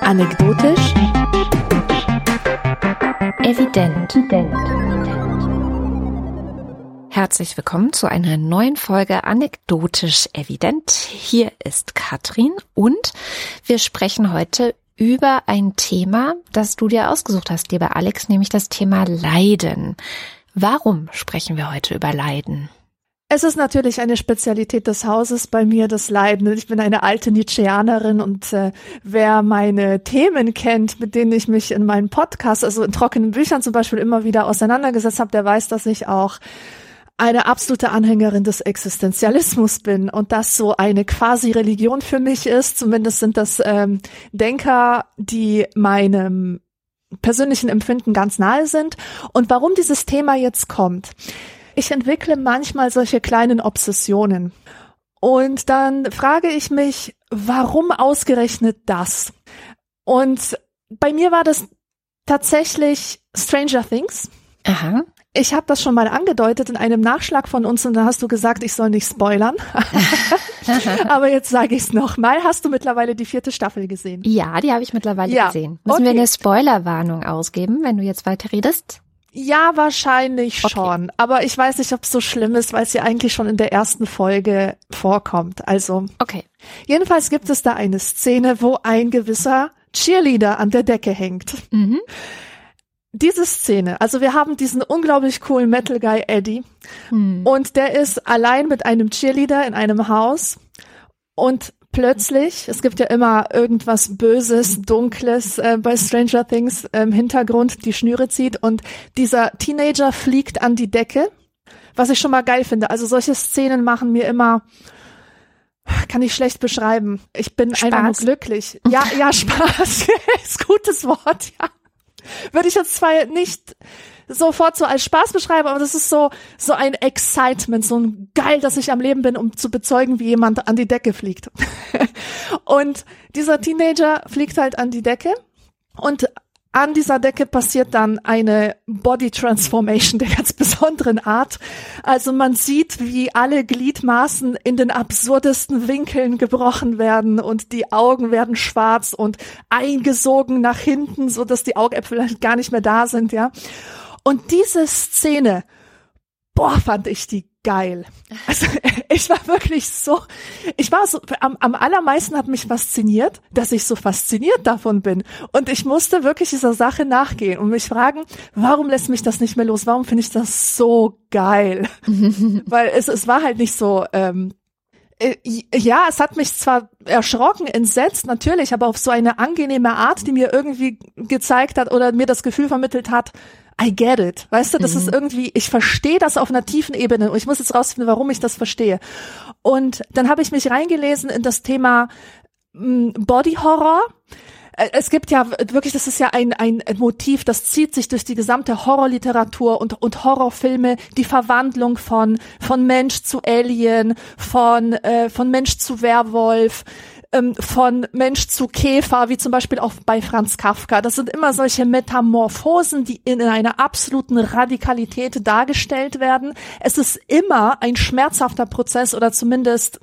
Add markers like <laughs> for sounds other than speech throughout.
Anekdotisch. Evident. Herzlich willkommen zu einer neuen Folge Anekdotisch Evident. Hier ist Katrin und wir sprechen heute über ein Thema, das du dir ausgesucht hast, lieber Alex, nämlich das Thema Leiden. Warum sprechen wir heute über Leiden? Es ist natürlich eine Spezialität des Hauses bei mir, das Leiden. Ich bin eine alte Nietzscheanerin und äh, wer meine Themen kennt, mit denen ich mich in meinen Podcasts, also in trockenen Büchern zum Beispiel immer wieder auseinandergesetzt habe, der weiß, dass ich auch eine absolute Anhängerin des Existenzialismus bin und das so eine quasi Religion für mich ist. Zumindest sind das ähm, Denker, die meinem persönlichen Empfinden ganz nahe sind. Und warum dieses Thema jetzt kommt ich entwickle manchmal solche kleinen Obsessionen. Und dann frage ich mich, warum ausgerechnet das? Und bei mir war das tatsächlich Stranger Things. Aha. Ich habe das schon mal angedeutet in einem Nachschlag von uns und da hast du gesagt, ich soll nicht spoilern. <laughs> Aber jetzt sage ich es nochmal. Hast du mittlerweile die vierte Staffel gesehen? Ja, die habe ich mittlerweile ja. gesehen. Müssen okay. wir eine Spoilerwarnung ausgeben, wenn du jetzt weiter redest? Ja, wahrscheinlich okay. schon. Aber ich weiß nicht, ob es so schlimm ist, weil es ja eigentlich schon in der ersten Folge vorkommt. Also. Okay. Jedenfalls gibt es da eine Szene, wo ein gewisser Cheerleader an der Decke hängt. Mhm. Diese Szene, also wir haben diesen unglaublich coolen Metal Guy Eddie mhm. und der ist allein mit einem Cheerleader in einem Haus und plötzlich, es gibt ja immer irgendwas Böses, Dunkles äh, bei Stranger Things im Hintergrund, die Schnüre zieht und dieser Teenager fliegt an die Decke, was ich schon mal geil finde. Also solche Szenen machen mir immer, kann ich schlecht beschreiben. Ich bin Spaß. einfach nur glücklich. Ja, ja, Spaß <laughs> ist gutes Wort, ja. Würde ich jetzt zwar nicht sofort so als Spaß beschreiben, aber das ist so, so ein Excitement, so ein geil, dass ich am Leben bin, um zu bezeugen, wie jemand an die Decke fliegt. <laughs> und dieser Teenager fliegt halt an die Decke und an dieser Decke passiert dann eine Body Transformation der ganz besonderen Art. Also man sieht, wie alle Gliedmaßen in den absurdesten Winkeln gebrochen werden und die Augen werden schwarz und eingesogen nach hinten, so dass die Augäpfel halt gar nicht mehr da sind, ja. Und diese Szene, boah, fand ich die geil. <laughs> Also <laughs> ich war wirklich so, ich war so, am, am allermeisten hat mich fasziniert, dass ich so fasziniert davon bin. Und ich musste wirklich dieser Sache nachgehen und mich fragen, warum lässt mich das nicht mehr los? Warum finde ich das so geil? <laughs> Weil es, es war halt nicht so, ähm, äh, ja, es hat mich zwar erschrocken, entsetzt, natürlich, aber auf so eine angenehme Art, die mir irgendwie gezeigt hat oder mir das Gefühl vermittelt hat, I get it. Weißt du, das mhm. ist irgendwie, ich verstehe das auf einer tiefen Ebene und ich muss jetzt rausfinden, warum ich das verstehe. Und dann habe ich mich reingelesen in das Thema hm, Body Horror äh, es gibt ja wirklich, das ist ja ein, ein Motiv, das zieht sich durch die gesamte Horrorliteratur und, und Horrorfilme, die Verwandlung von, von Mensch zu Alien, von, äh, von Mensch zu Werwolf, ähm, von Mensch zu Käfer, wie zum Beispiel auch bei Franz Kafka. Das sind immer solche Metamorphosen, die in einer absoluten Radikalität dargestellt werden. Es ist immer ein schmerzhafter Prozess oder zumindest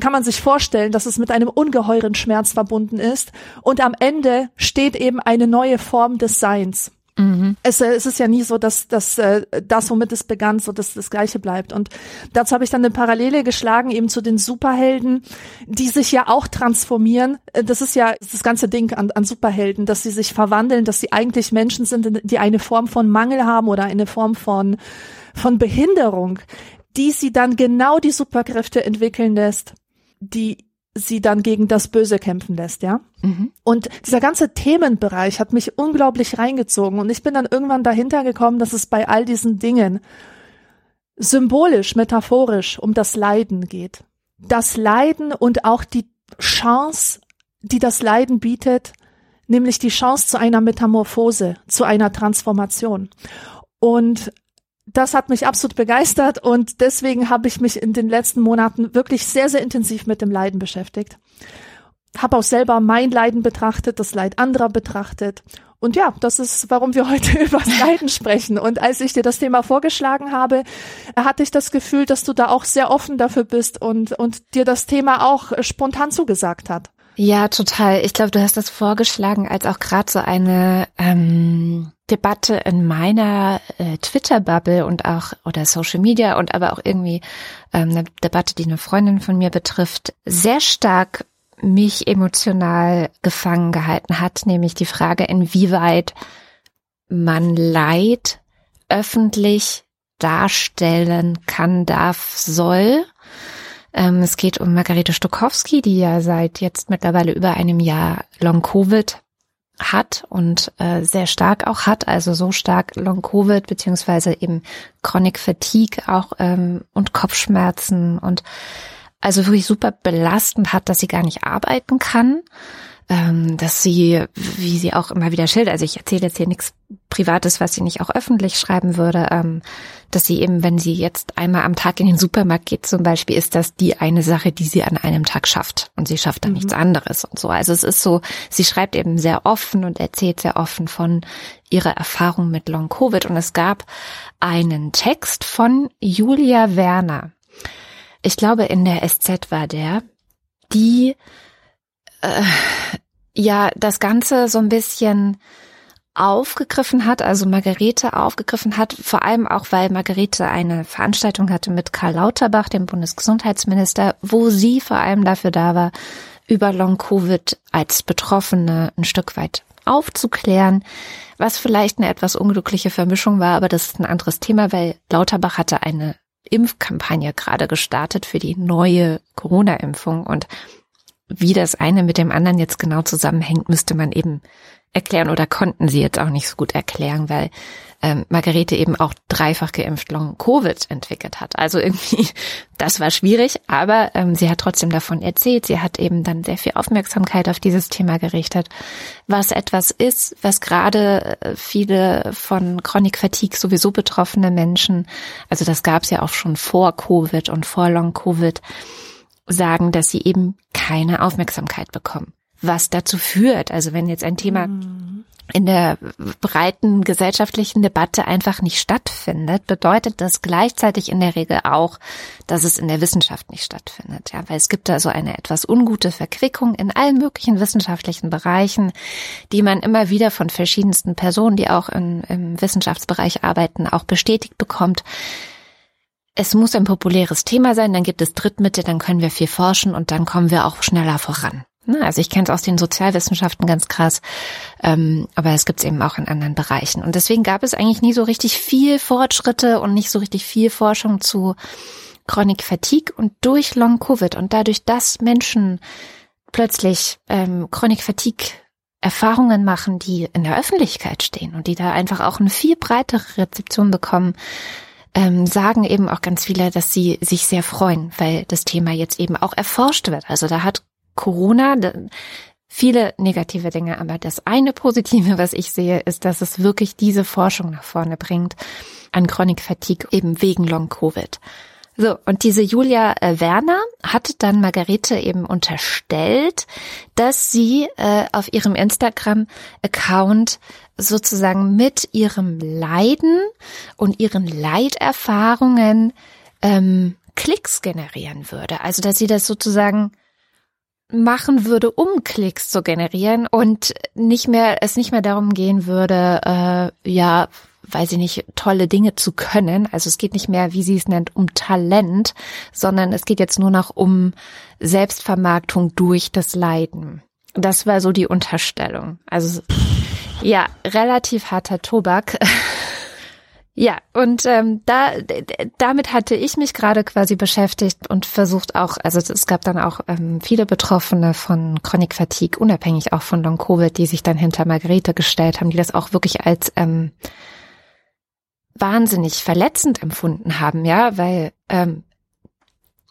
kann man sich vorstellen, dass es mit einem ungeheuren Schmerz verbunden ist. Und am Ende steht eben eine neue Form des Seins. Mhm. Es, äh, es ist ja nie so, dass, dass äh, das, womit es begann, so dass das Gleiche bleibt. Und dazu habe ich dann eine Parallele geschlagen, eben zu den Superhelden, die sich ja auch transformieren. Äh, das ist ja das ganze Ding an, an Superhelden, dass sie sich verwandeln, dass sie eigentlich Menschen sind, die eine Form von Mangel haben oder eine Form von, von Behinderung, die sie dann genau die Superkräfte entwickeln lässt, die sie dann gegen das Böse kämpfen lässt, ja. Mhm. Und dieser ganze Themenbereich hat mich unglaublich reingezogen und ich bin dann irgendwann dahinter gekommen, dass es bei all diesen Dingen symbolisch, metaphorisch um das Leiden geht. Das Leiden und auch die Chance, die das Leiden bietet, nämlich die Chance zu einer Metamorphose, zu einer Transformation. Und das hat mich absolut begeistert und deswegen habe ich mich in den letzten Monaten wirklich sehr, sehr intensiv mit dem Leiden beschäftigt. Habe auch selber mein Leiden betrachtet, das Leid anderer betrachtet und ja, das ist, warum wir heute <laughs> über das Leiden sprechen. Und als ich dir das Thema vorgeschlagen habe, hatte ich das Gefühl, dass du da auch sehr offen dafür bist und, und dir das Thema auch spontan zugesagt hat. Ja, total. Ich glaube, du hast das vorgeschlagen als auch gerade so eine ähm, Debatte in meiner äh, Twitter-Bubble und auch oder Social Media und aber auch irgendwie ähm, eine Debatte, die eine Freundin von mir betrifft, sehr stark mich emotional gefangen gehalten hat, nämlich die Frage, inwieweit man Leid öffentlich darstellen kann, darf, soll. Ähm, es geht um Margarete Stokowski, die ja seit jetzt mittlerweile über einem Jahr Long-Covid hat und äh, sehr stark auch hat, also so stark Long-Covid beziehungsweise eben Chronic Fatigue auch ähm, und Kopfschmerzen und also wirklich super belastend hat, dass sie gar nicht arbeiten kann, ähm, dass sie, wie sie auch immer wieder schildert, also ich erzähle jetzt hier nichts Privates, was sie nicht auch öffentlich schreiben würde, ähm, dass sie eben, wenn sie jetzt einmal am Tag in den Supermarkt geht zum Beispiel, ist das die eine Sache, die sie an einem Tag schafft und sie schafft dann mhm. nichts anderes und so. Also es ist so, sie schreibt eben sehr offen und erzählt sehr offen von ihrer Erfahrung mit Long Covid und es gab einen Text von Julia Werner ich glaube in der SZ war der, die äh, ja das Ganze so ein bisschen aufgegriffen hat, also Margarete aufgegriffen hat, vor allem auch, weil Margarete eine Veranstaltung hatte mit Karl Lauterbach, dem Bundesgesundheitsminister, wo sie vor allem dafür da war, über Long-Covid als Betroffene ein Stück weit aufzuklären, was vielleicht eine etwas unglückliche Vermischung war, aber das ist ein anderes Thema, weil Lauterbach hatte eine Impfkampagne gerade gestartet für die neue Corona-Impfung und wie das eine mit dem anderen jetzt genau zusammenhängt, müsste man eben erklären oder konnten sie jetzt auch nicht so gut erklären, weil ähm, Margarete eben auch dreifach geimpft Long Covid entwickelt hat. Also irgendwie, <laughs> das war schwierig, aber ähm, sie hat trotzdem davon erzählt. Sie hat eben dann sehr viel Aufmerksamkeit auf dieses Thema gerichtet, was etwas ist, was gerade äh, viele von Chronic Fatigue sowieso betroffene Menschen, also das gab es ja auch schon vor Covid und vor Long Covid, sagen, dass sie eben keine Aufmerksamkeit bekommen was dazu führt. Also wenn jetzt ein Thema mhm. in der breiten gesellschaftlichen Debatte einfach nicht stattfindet, bedeutet das gleichzeitig in der Regel auch, dass es in der Wissenschaft nicht stattfindet. Ja, weil es gibt da so eine etwas ungute Verquickung in allen möglichen wissenschaftlichen Bereichen, die man immer wieder von verschiedensten Personen, die auch in, im Wissenschaftsbereich arbeiten, auch bestätigt bekommt es muss ein populäres Thema sein, dann gibt es Drittmittel, dann können wir viel forschen und dann kommen wir auch schneller voran. Also ich kenne es aus den Sozialwissenschaften ganz krass, ähm, aber es gibt es eben auch in anderen Bereichen. Und deswegen gab es eigentlich nie so richtig viel Fortschritte und nicht so richtig viel Forschung zu Chronic Fatigue und durch Long Covid und dadurch, dass Menschen plötzlich ähm, Chronic Fatigue Erfahrungen machen, die in der Öffentlichkeit stehen und die da einfach auch eine viel breitere Rezeption bekommen, ähm, sagen eben auch ganz viele, dass sie sich sehr freuen, weil das Thema jetzt eben auch erforscht wird. Also da hat Corona, viele negative Dinge, aber das eine Positive, <laughs> was ich sehe, ist, dass es wirklich diese Forschung nach vorne bringt an Chronic Fatigue eben wegen Long Covid. So, und diese Julia äh, Werner hat dann Margarete eben unterstellt, dass sie äh, auf ihrem Instagram-Account sozusagen mit ihrem Leiden und ihren Leiterfahrungen ähm, Klicks generieren würde. Also, dass sie das sozusagen machen würde, um Klicks zu generieren und nicht mehr, es nicht mehr darum gehen würde, äh, ja, weiß ich nicht, tolle Dinge zu können. Also es geht nicht mehr, wie sie es nennt, um Talent, sondern es geht jetzt nur noch um Selbstvermarktung durch das Leiden. Das war so die Unterstellung. Also ja, relativ harter Tobak. <laughs> Ja, und ähm, da damit hatte ich mich gerade quasi beschäftigt und versucht auch, also es gab dann auch ähm, viele Betroffene von Chronic Fatigue, unabhängig auch von Long Covid, die sich dann hinter Margarete gestellt haben, die das auch wirklich als ähm, wahnsinnig verletzend empfunden haben, ja, weil ähm,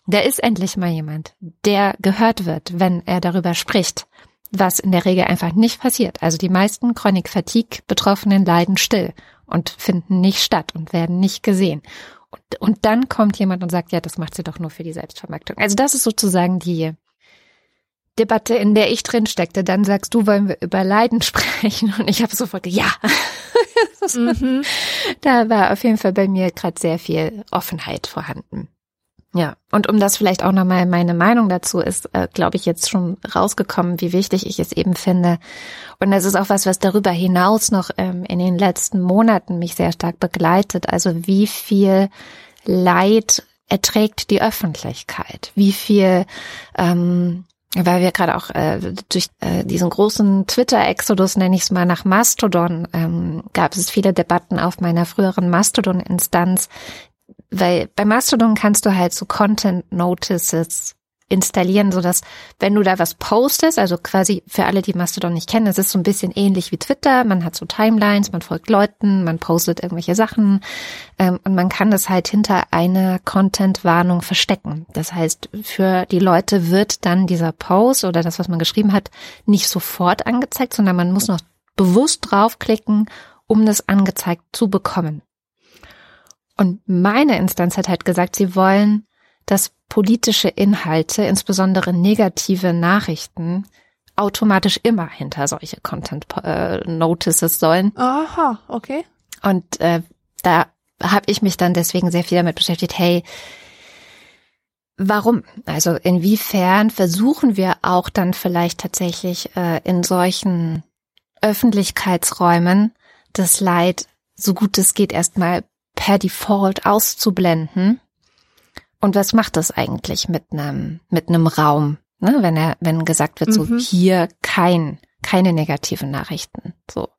da ist endlich mal jemand, der gehört wird, wenn er darüber spricht, was in der Regel einfach nicht passiert. Also die meisten Chronic Fatigue Betroffenen leiden still und finden nicht statt und werden nicht gesehen. Und, und dann kommt jemand und sagt, ja, das macht sie doch nur für die Selbstvermarktung. Also das ist sozusagen die, Debatte, in der ich drin steckte, dann sagst du, wollen wir über Leiden <laughs> sprechen und ich habe sofort ja. <laughs> mhm. <laughs> Da war auf jeden Fall bei mir gerade sehr viel Offenheit vorhanden. Ja, und um das vielleicht auch nochmal meine Meinung dazu ist, äh, glaube ich, jetzt schon rausgekommen, wie wichtig ich es eben finde. Und das ist auch was, was darüber hinaus noch ähm, in den letzten Monaten mich sehr stark begleitet. Also wie viel Leid erträgt die Öffentlichkeit? Wie viel ähm, weil wir gerade auch äh, durch äh, diesen großen Twitter-Exodus, nenne ich es mal, nach Mastodon, ähm, gab es viele Debatten auf meiner früheren Mastodon-Instanz, weil bei Mastodon kannst du halt so Content Notices installieren, so dass wenn du da was postest, also quasi für alle, die Mastodon nicht kennen, es ist so ein bisschen ähnlich wie Twitter. Man hat so Timelines, man folgt Leuten, man postet irgendwelche Sachen ähm, und man kann das halt hinter einer Content-Warnung verstecken. Das heißt, für die Leute wird dann dieser Post oder das, was man geschrieben hat, nicht sofort angezeigt, sondern man muss noch bewusst draufklicken, um das angezeigt zu bekommen. Und meine Instanz hat halt gesagt, sie wollen, dass politische Inhalte, insbesondere negative Nachrichten, automatisch immer hinter solche Content äh, Notices sollen. Aha, okay. Und äh, da habe ich mich dann deswegen sehr viel damit beschäftigt, hey, warum? Also inwiefern versuchen wir auch dann vielleicht tatsächlich äh, in solchen Öffentlichkeitsräumen das Leid so gut es geht erstmal per Default auszublenden. Und was macht das eigentlich mit einem, mit einem Raum, ne? wenn er, wenn gesagt wird, mhm. so hier kein, keine negativen Nachrichten. So,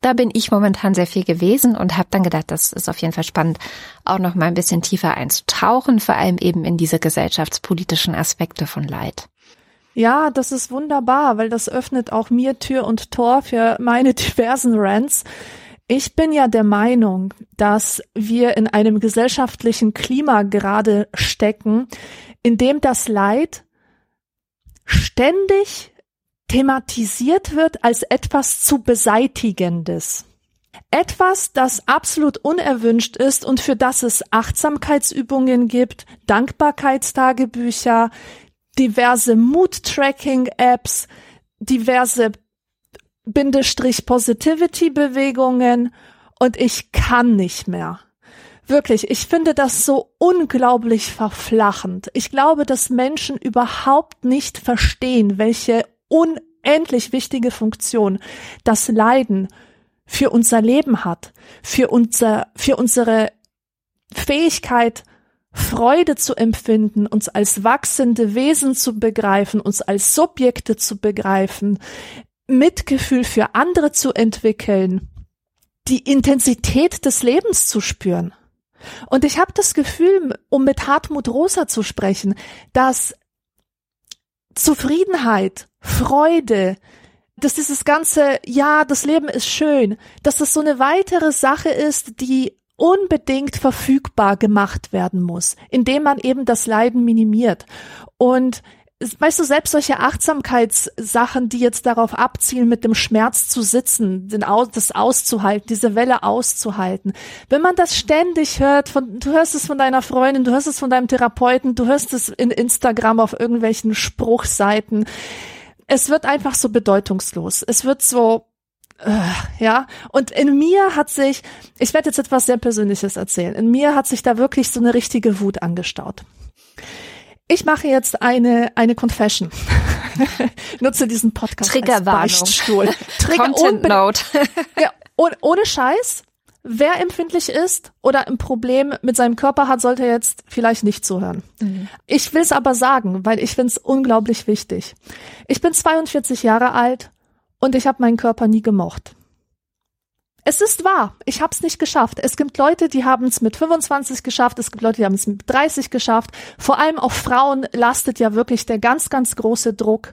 da bin ich momentan sehr viel gewesen und habe dann gedacht, das ist auf jeden Fall spannend, auch noch mal ein bisschen tiefer einzutauchen, vor allem eben in diese gesellschaftspolitischen Aspekte von Leid. Ja, das ist wunderbar, weil das öffnet auch mir Tür und Tor für meine <laughs> diversen Rants. Ich bin ja der Meinung, dass wir in einem gesellschaftlichen Klima gerade stecken, in dem das Leid ständig thematisiert wird als etwas zu beseitigendes. Etwas, das absolut unerwünscht ist und für das es Achtsamkeitsübungen gibt, Dankbarkeitstagebücher, diverse Mood-Tracking-Apps, diverse Bindestrich Positivity Bewegungen und ich kann nicht mehr. Wirklich, ich finde das so unglaublich verflachend. Ich glaube, dass Menschen überhaupt nicht verstehen, welche unendlich wichtige Funktion das Leiden für unser Leben hat, für unser, für unsere Fähigkeit, Freude zu empfinden, uns als wachsende Wesen zu begreifen, uns als Subjekte zu begreifen, Mitgefühl für andere zu entwickeln, die Intensität des Lebens zu spüren. Und ich habe das Gefühl, um mit Hartmut Rosa zu sprechen, dass Zufriedenheit, Freude, dass dieses ganze, ja, das Leben ist schön, dass das so eine weitere Sache ist, die unbedingt verfügbar gemacht werden muss, indem man eben das Leiden minimiert. Und weißt du, selbst solche Achtsamkeitssachen, die jetzt darauf abzielen, mit dem Schmerz zu sitzen, den Aus, das auszuhalten, diese Welle auszuhalten. Wenn man das ständig hört, von, du hörst es von deiner Freundin, du hörst es von deinem Therapeuten, du hörst es in Instagram auf irgendwelchen Spruchseiten. Es wird einfach so bedeutungslos. Es wird so, äh, ja, und in mir hat sich, ich werde jetzt etwas sehr Persönliches erzählen, in mir hat sich da wirklich so eine richtige Wut angestaut. Ich mache jetzt eine, eine Confession. <laughs> Nutze diesen Podcast Triggerwarnung. als Beichtstuhl. <laughs> Trigger Content Note. <laughs> ja, ohne, ohne Scheiß. Wer empfindlich ist oder ein Problem mit seinem Körper hat, sollte jetzt vielleicht nicht zuhören. Mhm. Ich will es aber sagen, weil ich finde es unglaublich wichtig. Ich bin 42 Jahre alt und ich habe meinen Körper nie gemocht. Es ist wahr, ich habe es nicht geschafft. Es gibt Leute, die haben es mit 25 geschafft, es gibt Leute, die haben es mit 30 geschafft. Vor allem auf Frauen lastet ja wirklich der ganz, ganz große Druck,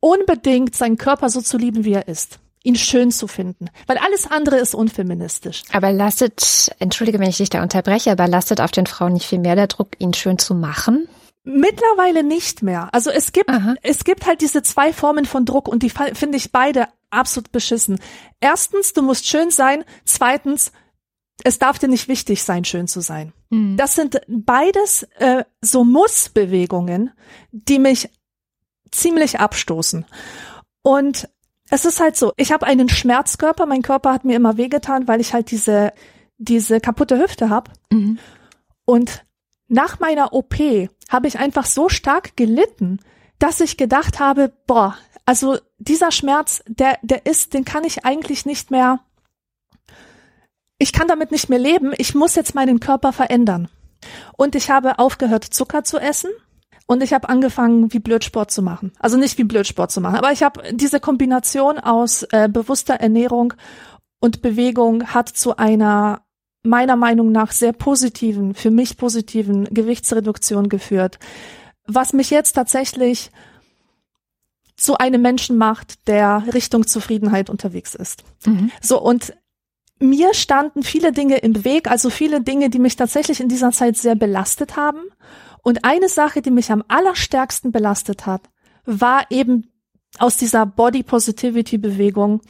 unbedingt seinen Körper so zu lieben, wie er ist ihn schön zu finden, weil alles andere ist unfeministisch. Aber lastet, entschuldige, wenn ich dich da unterbreche, aber lastet auf den Frauen nicht viel mehr der Druck, ihn schön zu machen? Mittlerweile nicht mehr. Also es gibt, Aha. es gibt halt diese zwei Formen von Druck und die finde ich beide absolut beschissen. Erstens, du musst schön sein. Zweitens, es darf dir nicht wichtig sein, schön zu sein. Mhm. Das sind beides äh, so Muss-Bewegungen, die mich ziemlich abstoßen. Und es ist halt so, ich habe einen Schmerzkörper, mein Körper hat mir immer wehgetan, weil ich halt diese, diese kaputte Hüfte habe. Mhm. Und nach meiner OP habe ich einfach so stark gelitten, dass ich gedacht habe, boah, also dieser Schmerz, der, der ist, den kann ich eigentlich nicht mehr, ich kann damit nicht mehr leben, ich muss jetzt meinen Körper verändern. Und ich habe aufgehört, Zucker zu essen. Und ich habe angefangen, wie Blödsport zu machen. Also nicht wie Blödsport zu machen, aber ich habe diese Kombination aus äh, bewusster Ernährung und Bewegung hat zu einer meiner Meinung nach sehr positiven, für mich positiven Gewichtsreduktion geführt, was mich jetzt tatsächlich zu einem Menschen macht, der Richtung Zufriedenheit unterwegs ist. Mhm. So und mir standen viele Dinge im Weg, also viele Dinge, die mich tatsächlich in dieser Zeit sehr belastet haben. Und eine Sache, die mich am allerstärksten belastet hat, war eben aus dieser Body Positivity Bewegung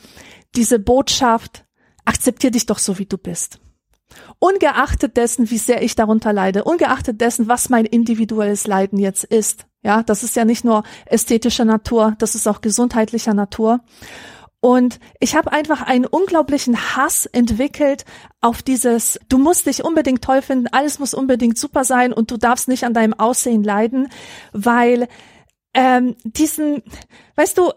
diese Botschaft, akzeptier dich doch so, wie du bist. Ungeachtet dessen, wie sehr ich darunter leide, ungeachtet dessen, was mein individuelles Leiden jetzt ist. Ja, das ist ja nicht nur ästhetischer Natur, das ist auch gesundheitlicher Natur. Und ich habe einfach einen unglaublichen Hass entwickelt auf dieses, du musst dich unbedingt toll finden, alles muss unbedingt super sein und du darfst nicht an deinem Aussehen leiden, weil ähm, diesen, weißt du,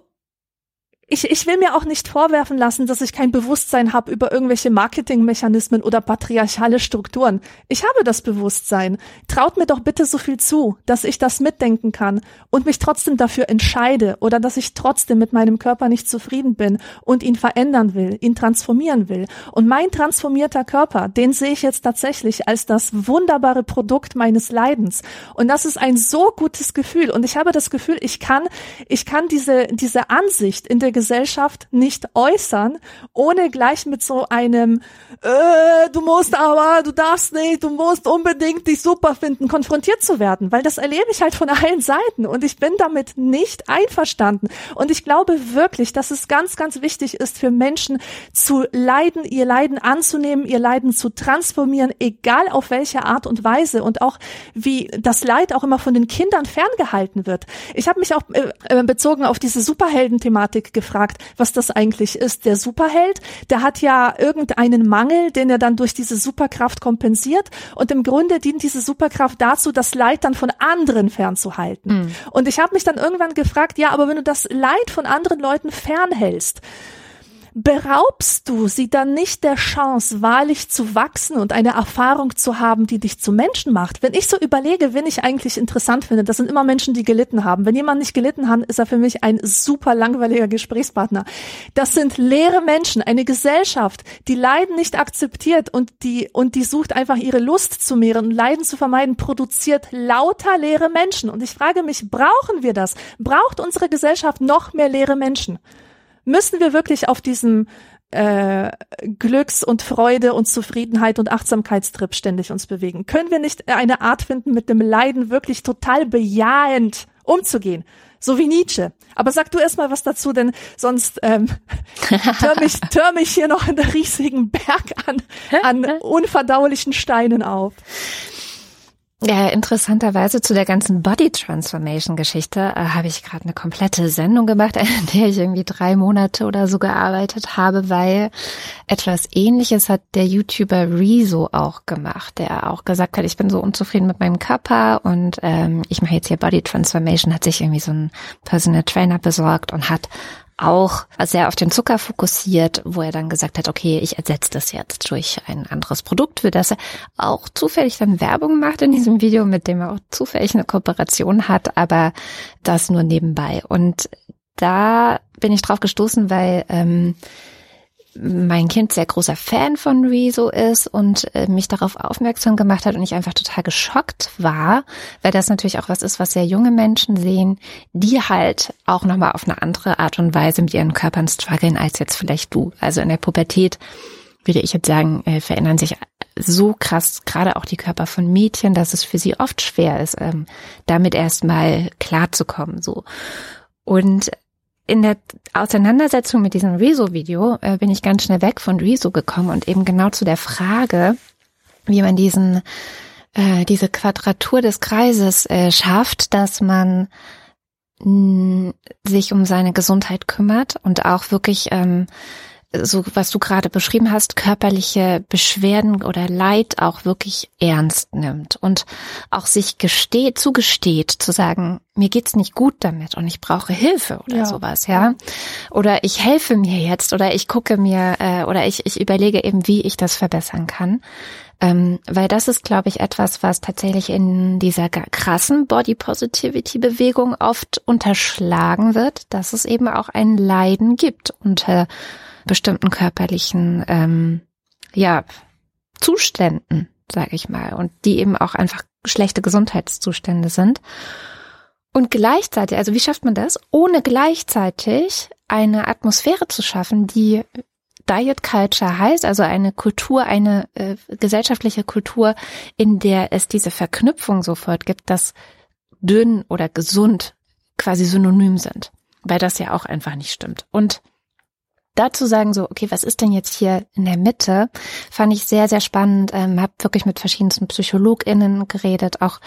ich, ich will mir auch nicht vorwerfen lassen, dass ich kein Bewusstsein habe über irgendwelche Marketingmechanismen oder patriarchale Strukturen. Ich habe das Bewusstsein. Traut mir doch bitte so viel zu, dass ich das mitdenken kann und mich trotzdem dafür entscheide oder dass ich trotzdem mit meinem Körper nicht zufrieden bin und ihn verändern will, ihn transformieren will. Und mein transformierter Körper, den sehe ich jetzt tatsächlich als das wunderbare Produkt meines Leidens. Und das ist ein so gutes Gefühl. Und ich habe das Gefühl, ich kann, ich kann diese, diese Ansicht in der Gesellschaft nicht äußern, ohne gleich mit so einem äh, du musst aber, du darfst nicht, du musst unbedingt dich super finden, konfrontiert zu werden, weil das erlebe ich halt von <laughs> allen Seiten und ich bin damit nicht einverstanden. Und ich glaube wirklich, dass es ganz, ganz wichtig ist für Menschen zu leiden, ihr Leiden anzunehmen, ihr Leiden zu transformieren, egal auf welche Art und Weise und auch wie das Leid auch immer von den Kindern ferngehalten wird. Ich habe mich auch äh, äh bezogen auf diese Superhelden-Thematik gefragt was das eigentlich ist. Der Superheld, der hat ja irgendeinen Mangel, den er dann durch diese Superkraft kompensiert. Und im Grunde dient diese Superkraft dazu, das Leid dann von anderen fernzuhalten. Mhm. Und ich habe mich dann irgendwann gefragt, ja, aber wenn du das Leid von anderen Leuten fernhältst, beraubst du sie dann nicht der Chance, wahrlich zu wachsen und eine Erfahrung zu haben, die dich zu Menschen macht. Wenn ich so überlege, wen ich eigentlich interessant finde, das sind immer Menschen, die gelitten haben. Wenn jemand nicht gelitten hat, ist er für mich ein super langweiliger Gesprächspartner. Das sind leere Menschen, eine Gesellschaft, die Leiden nicht akzeptiert und die, und die sucht einfach ihre Lust zu mehren und Leiden zu vermeiden, produziert lauter leere Menschen. Und ich frage mich, brauchen wir das? Braucht unsere Gesellschaft noch mehr leere Menschen? Müssen wir wirklich auf diesem äh, Glücks- und Freude und Zufriedenheit und Achtsamkeitstrip ständig uns bewegen? Können wir nicht eine Art finden, mit dem Leiden wirklich total bejahend umzugehen? So wie Nietzsche. Aber sag du erst mal was dazu, denn sonst ähm, <laughs> tör, mich, tör mich hier noch in der riesigen Berg an, an unverdaulichen Steinen auf. Ja, interessanterweise zu der ganzen Body Transformation Geschichte äh, habe ich gerade eine komplette Sendung gemacht, <laughs> an der ich irgendwie drei Monate oder so gearbeitet habe, weil etwas ähnliches hat der YouTuber Rezo auch gemacht, der auch gesagt hat, ich bin so unzufrieden mit meinem Körper und ähm, ich mache jetzt hier Body Transformation, hat sich irgendwie so ein Personal Trainer besorgt und hat auch sehr auf den Zucker fokussiert, wo er dann gesagt hat, okay, ich ersetze das jetzt durch ein anderes Produkt, für das er auch zufällig dann Werbung macht in diesem Video, mit dem er auch zufällig eine Kooperation hat, aber das nur nebenbei. Und da bin ich drauf gestoßen, weil ähm, mein Kind sehr großer Fan von Rezo ist und äh, mich darauf aufmerksam gemacht hat und ich einfach total geschockt war, weil das natürlich auch was ist, was sehr junge Menschen sehen, die halt auch nochmal auf eine andere Art und Weise mit ihren Körpern strugglen als jetzt vielleicht du. Also in der Pubertät würde ich jetzt sagen, äh, verändern sich so krass gerade auch die Körper von Mädchen, dass es für sie oft schwer ist, ähm, damit erstmal klarzukommen, so. Und in der Auseinandersetzung mit diesem Rezo-Video äh, bin ich ganz schnell weg von Rezo gekommen und eben genau zu der Frage, wie man diesen äh, diese Quadratur des Kreises äh, schafft, dass man sich um seine Gesundheit kümmert und auch wirklich ähm, so was du gerade beschrieben hast, körperliche Beschwerden oder Leid auch wirklich ernst nimmt und auch sich gesteht, zugesteht, zu sagen, mir geht's nicht gut damit und ich brauche Hilfe oder ja. sowas, ja. Oder ich helfe mir jetzt oder ich gucke mir äh, oder ich, ich überlege eben, wie ich das verbessern kann. Ähm, weil das ist, glaube ich, etwas, was tatsächlich in dieser krassen Body Positivity Bewegung oft unterschlagen wird, dass es eben auch ein Leiden gibt unter bestimmten körperlichen ähm, ja Zuständen, sage ich mal, und die eben auch einfach schlechte Gesundheitszustände sind. Und gleichzeitig, also wie schafft man das, ohne gleichzeitig eine Atmosphäre zu schaffen, die Diet Culture heißt, also eine Kultur, eine äh, gesellschaftliche Kultur, in der es diese Verknüpfung sofort gibt, dass dünn oder gesund quasi synonym sind, weil das ja auch einfach nicht stimmt. Und dazu sagen so, okay, was ist denn jetzt hier in der Mitte, fand ich sehr, sehr spannend. Ähm, habe wirklich mit verschiedensten PsychologInnen geredet, auch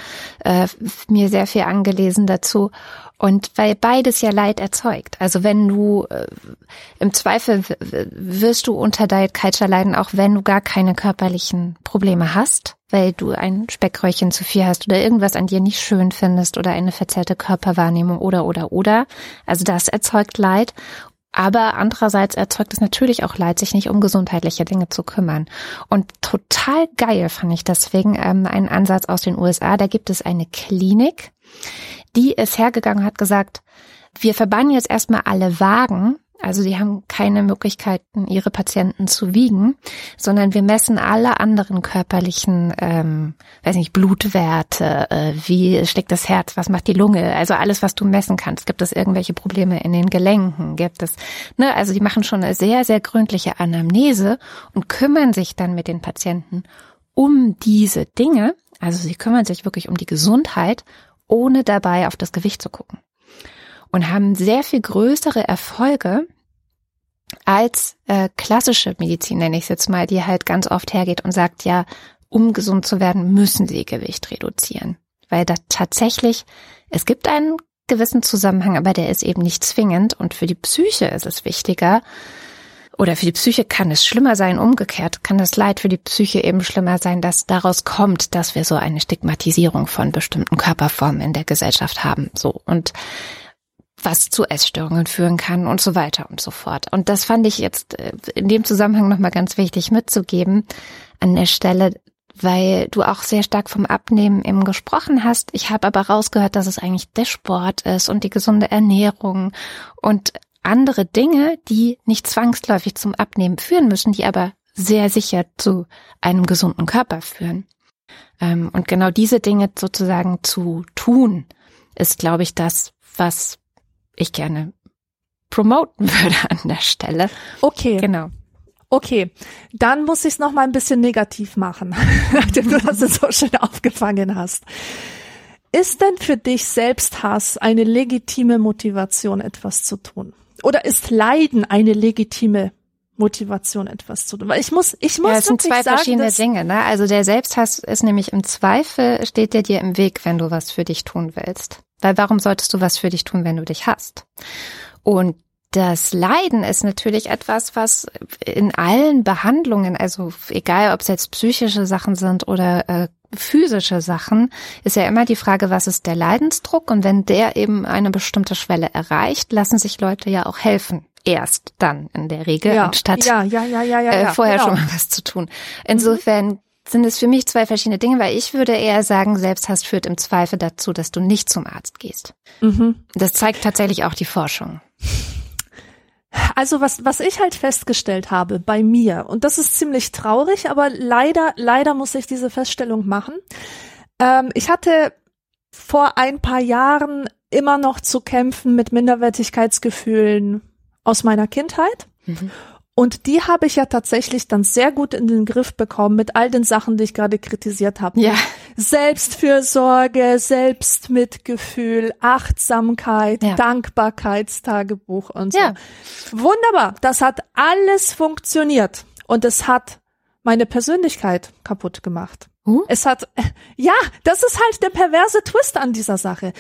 äh, mir sehr viel angelesen dazu. Und weil beides ja Leid erzeugt. Also wenn du äh, im Zweifel wirst du unter Diet Culture leiden, auch wenn du gar keine körperlichen Probleme hast, weil du ein Speckröllchen zu viel hast oder irgendwas an dir nicht schön findest oder eine verzerrte Körperwahrnehmung oder oder oder. Also das erzeugt Leid. Aber andererseits erzeugt es natürlich auch Leid, sich nicht um gesundheitliche Dinge zu kümmern. Und total geil fand ich deswegen ähm, einen Ansatz aus den USA. Da gibt es eine Klinik, die ist hergegangen hat gesagt, wir verbannen jetzt erstmal alle Wagen also sie haben keine Möglichkeiten, ihre Patienten zu wiegen, sondern wir messen alle anderen körperlichen, ähm, weiß nicht, Blutwerte, äh, wie steckt das Herz, was macht die Lunge, also alles, was du messen kannst. Gibt es irgendwelche Probleme in den Gelenken? Gibt es, ne, also die machen schon eine sehr, sehr gründliche Anamnese und kümmern sich dann mit den Patienten um diese Dinge. Also sie kümmern sich wirklich um die Gesundheit, ohne dabei auf das Gewicht zu gucken und haben sehr viel größere Erfolge als äh, klassische Medizin, nenne ich es jetzt mal, die halt ganz oft hergeht und sagt, ja, um gesund zu werden, müssen sie Gewicht reduzieren. Weil da tatsächlich, es gibt einen gewissen Zusammenhang, aber der ist eben nicht zwingend und für die Psyche ist es wichtiger, oder für die Psyche kann es schlimmer sein, umgekehrt kann das Leid für die Psyche eben schlimmer sein, dass daraus kommt, dass wir so eine Stigmatisierung von bestimmten Körperformen in der Gesellschaft haben. So. Und was zu Essstörungen führen kann und so weiter und so fort. Und das fand ich jetzt äh, in dem Zusammenhang nochmal ganz wichtig mitzugeben an der Stelle, weil du auch sehr stark vom Abnehmen eben gesprochen hast. Ich habe aber rausgehört, dass es eigentlich der Sport ist und die gesunde Ernährung und andere Dinge, die nicht zwangsläufig zum Abnehmen führen müssen, die aber sehr sicher zu einem gesunden Körper führen. Ähm, und genau diese Dinge sozusagen zu tun, ist, glaube ich, das, was ich gerne promoten würde an der Stelle. Okay. Genau. Okay, dann muss ich es noch mal ein bisschen negativ machen, <laughs> nachdem du das so schön aufgefangen hast. Ist denn für dich Selbsthass eine legitime Motivation, etwas zu tun? Oder ist Leiden eine legitime Motivation, etwas zu tun? Weil ich muss, ich muss ja, es sind zwei sagen, verschiedene Dinge. Ne? Also der Selbsthass ist nämlich im Zweifel steht der dir im Weg, wenn du was für dich tun willst. Weil warum solltest du was für dich tun, wenn du dich hast? Und das Leiden ist natürlich etwas, was in allen Behandlungen, also egal ob es jetzt psychische Sachen sind oder äh, physische Sachen, ist ja immer die Frage, was ist der Leidensdruck? Und wenn der eben eine bestimmte Schwelle erreicht, lassen sich Leute ja auch helfen. Erst dann in der Regel, ja, anstatt ja, ja, äh, vorher genau. schon mal was zu tun. Insofern sind es für mich zwei verschiedene Dinge, weil ich würde eher sagen, Selbsthass führt im Zweifel dazu, dass du nicht zum Arzt gehst. Mhm. Das zeigt tatsächlich auch die Forschung. Also was, was ich halt festgestellt habe bei mir, und das ist ziemlich traurig, aber leider, leider muss ich diese Feststellung machen. Ähm, ich hatte vor ein paar Jahren immer noch zu kämpfen mit Minderwertigkeitsgefühlen aus meiner Kindheit. Mhm. Und die habe ich ja tatsächlich dann sehr gut in den Griff bekommen mit all den Sachen, die ich gerade kritisiert habe. Ja. Selbstfürsorge, Selbstmitgefühl, Achtsamkeit, ja. Dankbarkeitstagebuch und so. Ja. Wunderbar. Das hat alles funktioniert. Und es hat meine Persönlichkeit kaputt gemacht. Uh? Es hat, <laughs> ja, das ist halt der perverse Twist an dieser Sache.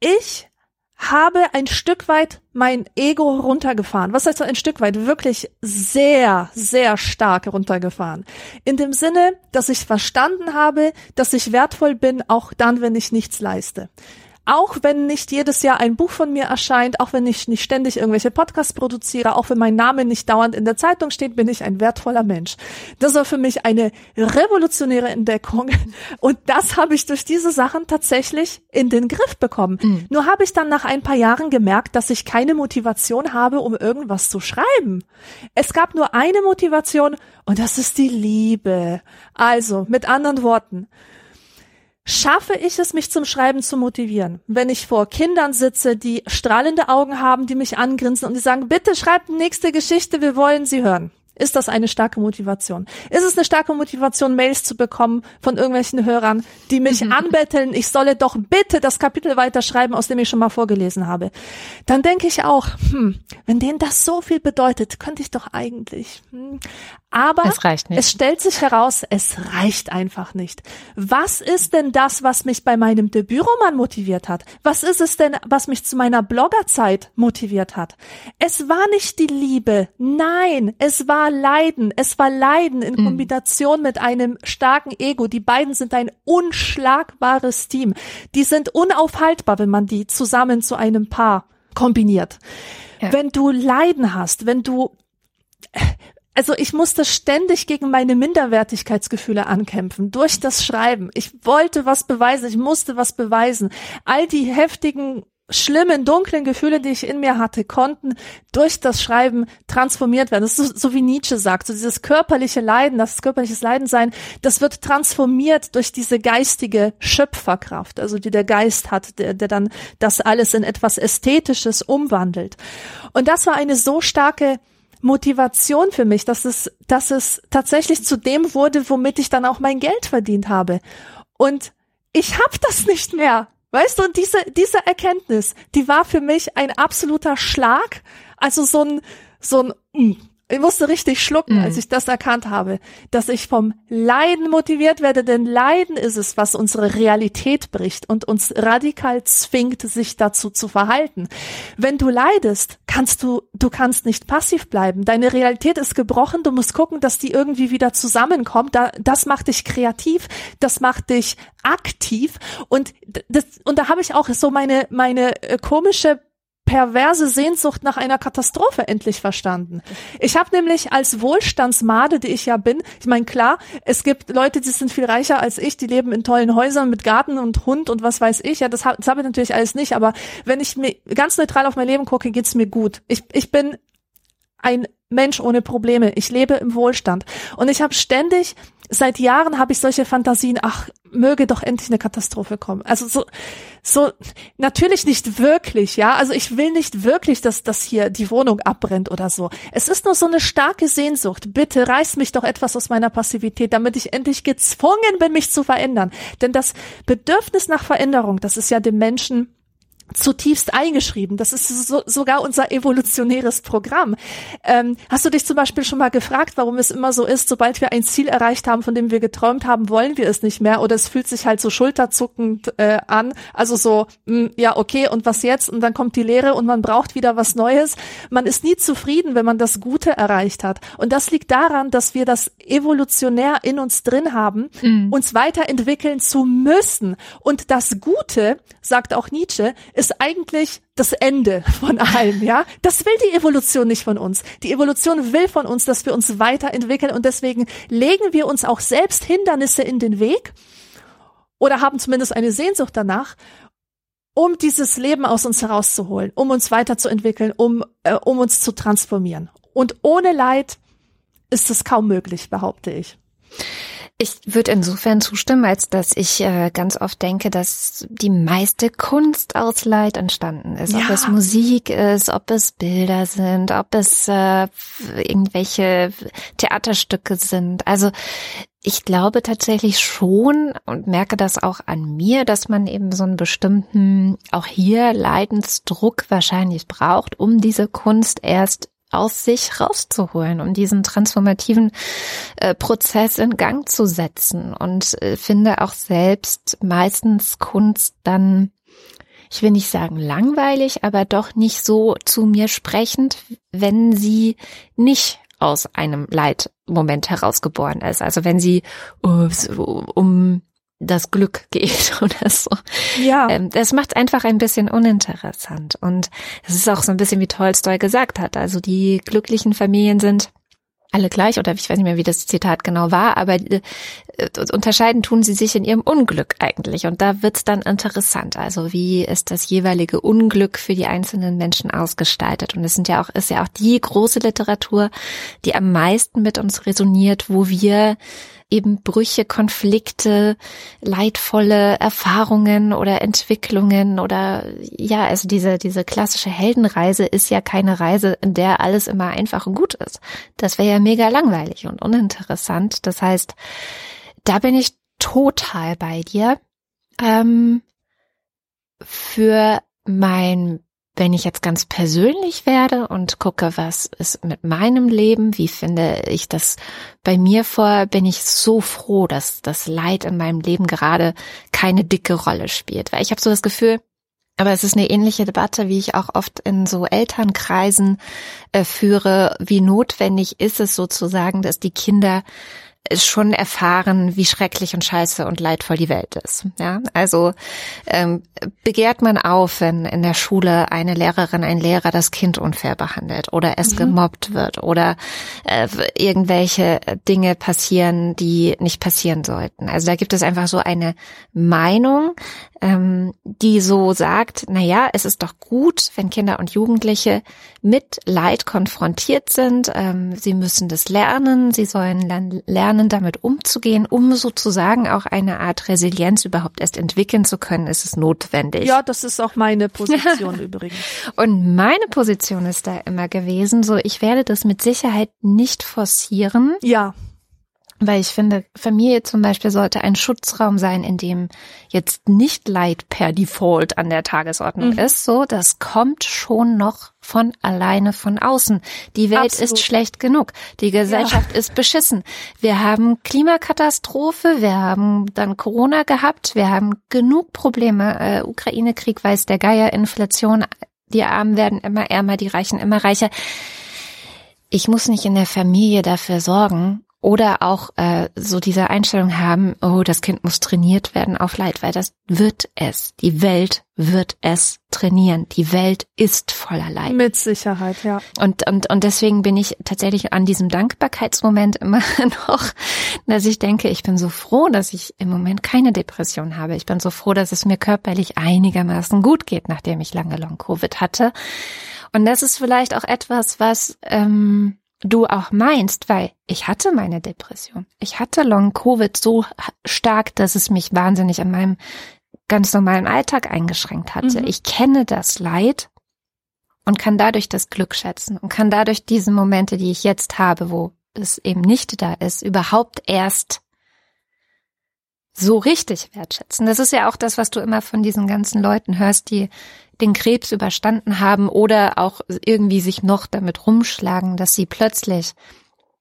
Ich habe ein Stück weit mein Ego runtergefahren. Was heißt ein Stück weit? Wirklich sehr, sehr stark runtergefahren. In dem Sinne, dass ich verstanden habe, dass ich wertvoll bin, auch dann, wenn ich nichts leiste. Auch wenn nicht jedes Jahr ein Buch von mir erscheint, auch wenn ich nicht ständig irgendwelche Podcasts produziere, auch wenn mein Name nicht dauernd in der Zeitung steht, bin ich ein wertvoller Mensch. Das war für mich eine revolutionäre Entdeckung. <laughs> Und das habe ich durch diese Sachen tatsächlich in den Griff bekommen. Mhm. Nur habe ich dann nach ein paar Jahren gemerkt, dass ich keine Motivation habe, um irgendwas zu schreiben. Es gab nur eine Motivation und das ist die Liebe. Also, mit anderen Worten, schaffe ich es, mich zum Schreiben zu motivieren. Wenn ich vor Kindern sitze, die strahlende Augen haben, die mich angrinsen und die sagen, bitte schreibt nächste Geschichte, wir wollen sie hören. Ist das eine starke Motivation? Ist es eine starke Motivation, Mails zu bekommen von irgendwelchen Hörern, die mich mhm. anbetteln, ich solle doch bitte das Kapitel weiterschreiben, aus dem ich schon mal vorgelesen habe? Dann denke ich auch, hm, wenn denen das so viel bedeutet, könnte ich doch eigentlich. Hm. Aber es, reicht nicht. es stellt sich heraus, es reicht einfach nicht. Was ist denn das, was mich bei meinem Debütroman motiviert hat? Was ist es denn, was mich zu meiner Bloggerzeit motiviert hat? Es war nicht die Liebe. Nein, es war Leiden. Es war Leiden in mhm. Kombination mit einem starken Ego. Die beiden sind ein unschlagbares Team. Die sind unaufhaltbar, wenn man die zusammen zu einem Paar kombiniert. Ja. Wenn du Leiden hast, wenn du also ich musste ständig gegen meine Minderwertigkeitsgefühle ankämpfen durch das Schreiben. Ich wollte was beweisen, ich musste was beweisen. All die heftigen schlimmen, dunklen Gefühle, die ich in mir hatte, konnten durch das Schreiben transformiert werden. Das ist so, so wie Nietzsche sagt, so dieses körperliche Leiden, das körperliches Leiden sein, das wird transformiert durch diese geistige Schöpferkraft, also die der Geist hat, der, der dann das alles in etwas Ästhetisches umwandelt. Und das war eine so starke Motivation für mich, dass es, dass es tatsächlich zu dem wurde, womit ich dann auch mein Geld verdient habe. Und ich habe das nicht mehr. Weißt du, und diese, diese Erkenntnis, die war für mich ein absoluter Schlag. Also so ein, so ein, mm, ich musste richtig schlucken, mhm. als ich das erkannt habe, dass ich vom Leiden motiviert werde, denn Leiden ist es, was unsere Realität bricht und uns radikal zwingt, sich dazu zu verhalten. Wenn du leidest, kannst du, du kannst nicht passiv bleiben. Deine Realität ist gebrochen, du musst gucken, dass die irgendwie wieder zusammenkommt. Da, das macht dich kreativ, das macht dich aktiv und das, und da habe ich auch so meine, meine äh, komische perverse Sehnsucht nach einer Katastrophe endlich verstanden. Ich habe nämlich als Wohlstandsmade, die ich ja bin, ich meine klar, es gibt Leute, die sind viel reicher als ich, die leben in tollen Häusern mit Garten und Hund und was weiß ich. Ja, das habe hab ich natürlich alles nicht, aber wenn ich mir ganz neutral auf mein Leben gucke, geht's mir gut. Ich, ich bin ein Mensch ohne Probleme. Ich lebe im Wohlstand. Und ich habe ständig, seit Jahren habe ich solche Fantasien, ach, möge doch endlich eine Katastrophe kommen. Also so, so, natürlich nicht wirklich, ja. Also ich will nicht wirklich, dass das hier die Wohnung abbrennt oder so. Es ist nur so eine starke Sehnsucht. Bitte reiß mich doch etwas aus meiner Passivität, damit ich endlich gezwungen bin, mich zu verändern. Denn das Bedürfnis nach Veränderung, das ist ja dem Menschen zutiefst eingeschrieben. Das ist so, sogar unser evolutionäres Programm. Ähm, hast du dich zum Beispiel schon mal gefragt, warum es immer so ist, sobald wir ein Ziel erreicht haben, von dem wir geträumt haben, wollen wir es nicht mehr oder es fühlt sich halt so schulterzuckend äh, an. Also so, mh, hm, ja, okay, und was jetzt? Und dann kommt die Lehre und man braucht wieder was Neues. Man ist nie zufrieden, wenn man das Gute erreicht hat. Und das liegt daran, dass wir das evolutionär in uns drin haben, mhm. uns weiterentwickeln zu müssen. Und das Gute, sagt auch Nietzsche, ist eigentlich das Ende von allem, ja? Das will die Evolution nicht von uns. Die Evolution will von uns, dass wir uns weiterentwickeln und deswegen legen wir uns auch selbst Hindernisse in den Weg oder haben zumindest eine Sehnsucht danach, um dieses Leben aus uns herauszuholen, um uns weiterzuentwickeln, um, äh, um uns zu transformieren. Und ohne Leid ist es kaum möglich, behaupte ich. Ich würde insofern zustimmen, als dass ich äh, ganz oft denke, dass die meiste Kunst aus Leid entstanden ist. Ja. Ob es Musik ist, ob es Bilder sind, ob es äh, irgendwelche Theaterstücke sind. Also ich glaube tatsächlich schon und merke das auch an mir, dass man eben so einen bestimmten, auch hier Leidensdruck wahrscheinlich braucht, um diese Kunst erst aus sich rauszuholen, um diesen transformativen äh, Prozess in Gang zu setzen und äh, finde auch selbst meistens Kunst dann ich will nicht sagen langweilig, aber doch nicht so zu mir sprechend, wenn sie nicht aus einem Leitmoment herausgeboren ist. Also wenn sie uh, um das Glück <laughs> geht oder so. Ja. Ähm, das macht einfach ein bisschen uninteressant. Und es ist auch so ein bisschen wie Tolstoi gesagt hat. Also die glücklichen Familien sind alle gleich oder ich weiß nicht mehr, wie das Zitat genau war, aber äh, unterscheiden tun sie sich in ihrem Unglück eigentlich. Und da wird's dann interessant. Also wie ist das jeweilige Unglück für die einzelnen Menschen ausgestaltet? Und es sind ja auch, ist ja auch die große Literatur, die am meisten mit uns resoniert, wo wir eben Brüche, Konflikte, leidvolle Erfahrungen oder Entwicklungen oder ja, also diese, diese klassische Heldenreise ist ja keine Reise, in der alles immer einfach und gut ist. Das wäre ja mega langweilig und uninteressant. Das heißt, da bin ich total bei dir. Ähm, für mein wenn ich jetzt ganz persönlich werde und gucke, was ist mit meinem Leben, wie finde ich das bei mir vor, bin ich so froh, dass das Leid in meinem Leben gerade keine dicke Rolle spielt. Weil ich habe so das Gefühl, aber es ist eine ähnliche Debatte, wie ich auch oft in so Elternkreisen äh, führe. Wie notwendig ist es sozusagen, dass die Kinder schon erfahren, wie schrecklich und scheiße und leidvoll die Welt ist. Ja, also ähm, begehrt man auf, wenn in der Schule eine Lehrerin, ein Lehrer das Kind unfair behandelt oder es mhm. gemobbt wird oder äh, irgendwelche Dinge passieren, die nicht passieren sollten. Also da gibt es einfach so eine Meinung, ähm, die so sagt, na ja, es ist doch gut, wenn Kinder und Jugendliche mit Leid konfrontiert sind. Ähm, sie müssen das lernen, sie sollen lernen, damit umzugehen, um sozusagen auch eine Art Resilienz überhaupt erst entwickeln zu können, ist es notwendig. Ja, das ist auch meine <laughs> Position übrigens. Und meine Position ist da immer gewesen, so ich werde das mit Sicherheit nicht forcieren. Ja. Weil ich finde, Familie zum Beispiel sollte ein Schutzraum sein, in dem jetzt nicht Leid per Default an der Tagesordnung mhm. ist. So, das kommt schon noch von alleine von außen. Die Welt Absolut. ist schlecht genug. Die Gesellschaft ja. ist beschissen. Wir haben Klimakatastrophe, wir haben dann Corona gehabt, wir haben genug Probleme. Äh, Ukraine-Krieg weiß der Geier, Inflation, die Armen werden immer ärmer, die Reichen immer reicher. Ich muss nicht in der Familie dafür sorgen, oder auch äh, so diese Einstellung haben, oh, das Kind muss trainiert werden auf Leid, weil das wird es. Die Welt wird es trainieren. Die Welt ist voller Leid. Mit Sicherheit, ja. Und, und, und deswegen bin ich tatsächlich an diesem Dankbarkeitsmoment immer <laughs> noch, dass ich denke, ich bin so froh, dass ich im Moment keine Depression habe. Ich bin so froh, dass es mir körperlich einigermaßen gut geht, nachdem ich lange Long-Covid hatte. Und das ist vielleicht auch etwas, was ähm, du auch meinst, weil ich hatte meine Depression. Ich hatte Long Covid so stark, dass es mich wahnsinnig an meinem ganz normalen Alltag eingeschränkt hatte. Mhm. Ich kenne das Leid und kann dadurch das Glück schätzen und kann dadurch diese Momente, die ich jetzt habe, wo es eben nicht da ist, überhaupt erst so richtig wertschätzen. Das ist ja auch das, was du immer von diesen ganzen Leuten hörst, die den Krebs überstanden haben oder auch irgendwie sich noch damit rumschlagen, dass sie plötzlich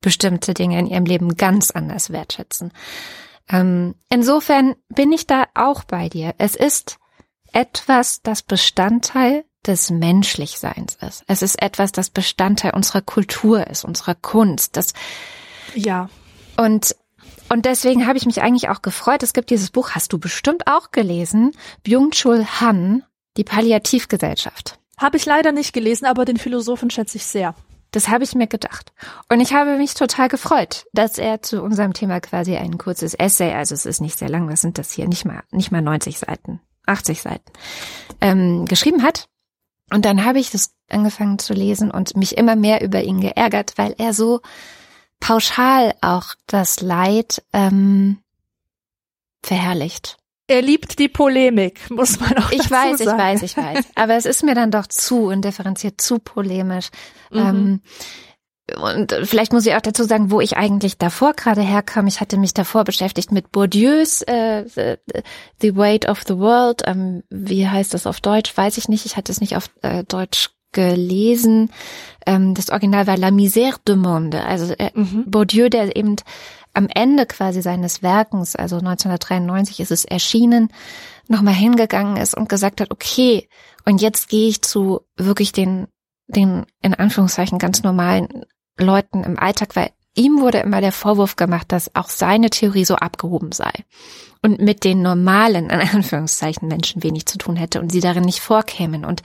bestimmte Dinge in ihrem Leben ganz anders wertschätzen. Ähm, insofern bin ich da auch bei dir. Es ist etwas, das Bestandteil des Menschlichseins ist. Es ist etwas, das Bestandteil unserer Kultur ist, unserer Kunst. Das ja. Und und deswegen habe ich mich eigentlich auch gefreut. Es gibt dieses Buch, hast du bestimmt auch gelesen, Byung-Chul Han, die Palliativgesellschaft. Habe ich leider nicht gelesen, aber den Philosophen schätze ich sehr. Das habe ich mir gedacht. Und ich habe mich total gefreut, dass er zu unserem Thema quasi ein kurzes Essay, also es ist nicht sehr lang, was sind das hier? Nicht mal, nicht mal 90 Seiten, 80 Seiten, ähm, geschrieben hat. Und dann habe ich das angefangen zu lesen und mich immer mehr über ihn geärgert, weil er so pauschal auch das Leid ähm, verherrlicht. Er liebt die Polemik, muss man auch ich weiß, sagen. Ich weiß, ich weiß, ich weiß. Aber es ist mir dann doch zu undifferenziert, zu polemisch. Mhm. Ähm, und vielleicht muss ich auch dazu sagen, wo ich eigentlich davor gerade herkam. Ich hatte mich davor beschäftigt mit Bourdieus äh, the, the Weight of the World. Ähm, wie heißt das auf Deutsch? Weiß ich nicht. Ich hatte es nicht auf äh, Deutsch gelesen. Ähm, das Original war La Misère du Monde. Also äh, mhm. Bourdieu, der eben am Ende quasi seines Werkens, also 1993 ist es erschienen, nochmal hingegangen ist und gesagt hat, okay, und jetzt gehe ich zu wirklich den, den in Anführungszeichen ganz normalen Leuten im Alltag, weil ihm wurde immer der Vorwurf gemacht, dass auch seine Theorie so abgehoben sei und mit den normalen, in Anführungszeichen, Menschen wenig zu tun hätte und sie darin nicht vorkämen. Und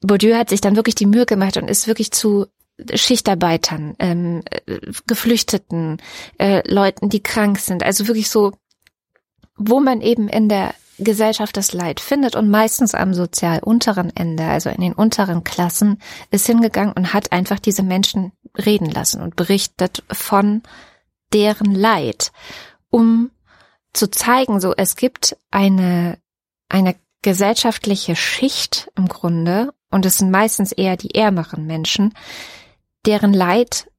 Bourdieu hat sich dann wirklich die Mühe gemacht und ist wirklich zu Schichtarbeitern, ähm, äh, Geflüchteten, äh, Leuten, die krank sind, also wirklich so, wo man eben in der Gesellschaft das Leid findet und meistens am sozial unteren Ende, also in den unteren Klassen, ist hingegangen und hat einfach diese Menschen reden lassen und berichtet von deren Leid, um zu zeigen, so es gibt eine, eine gesellschaftliche Schicht im Grunde, und es sind meistens eher die ärmeren Menschen, deren Leid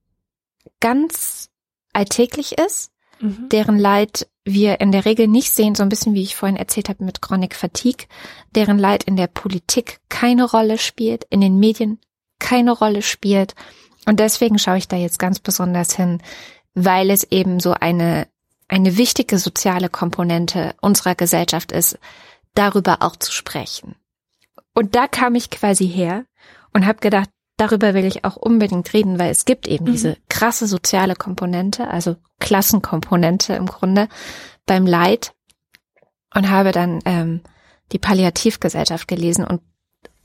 ganz alltäglich ist, mhm. deren Leid wir in der Regel nicht sehen, so ein bisschen wie ich vorhin erzählt habe mit Chronic Fatigue, deren Leid in der Politik keine Rolle spielt, in den Medien keine Rolle spielt. Und deswegen schaue ich da jetzt ganz besonders hin, weil es eben so eine, eine wichtige soziale Komponente unserer Gesellschaft ist, darüber auch zu sprechen. Und da kam ich quasi her und habe gedacht, darüber will ich auch unbedingt reden, weil es gibt eben mhm. diese krasse soziale Komponente, also Klassenkomponente im Grunde beim Leid und habe dann ähm, die Palliativgesellschaft gelesen und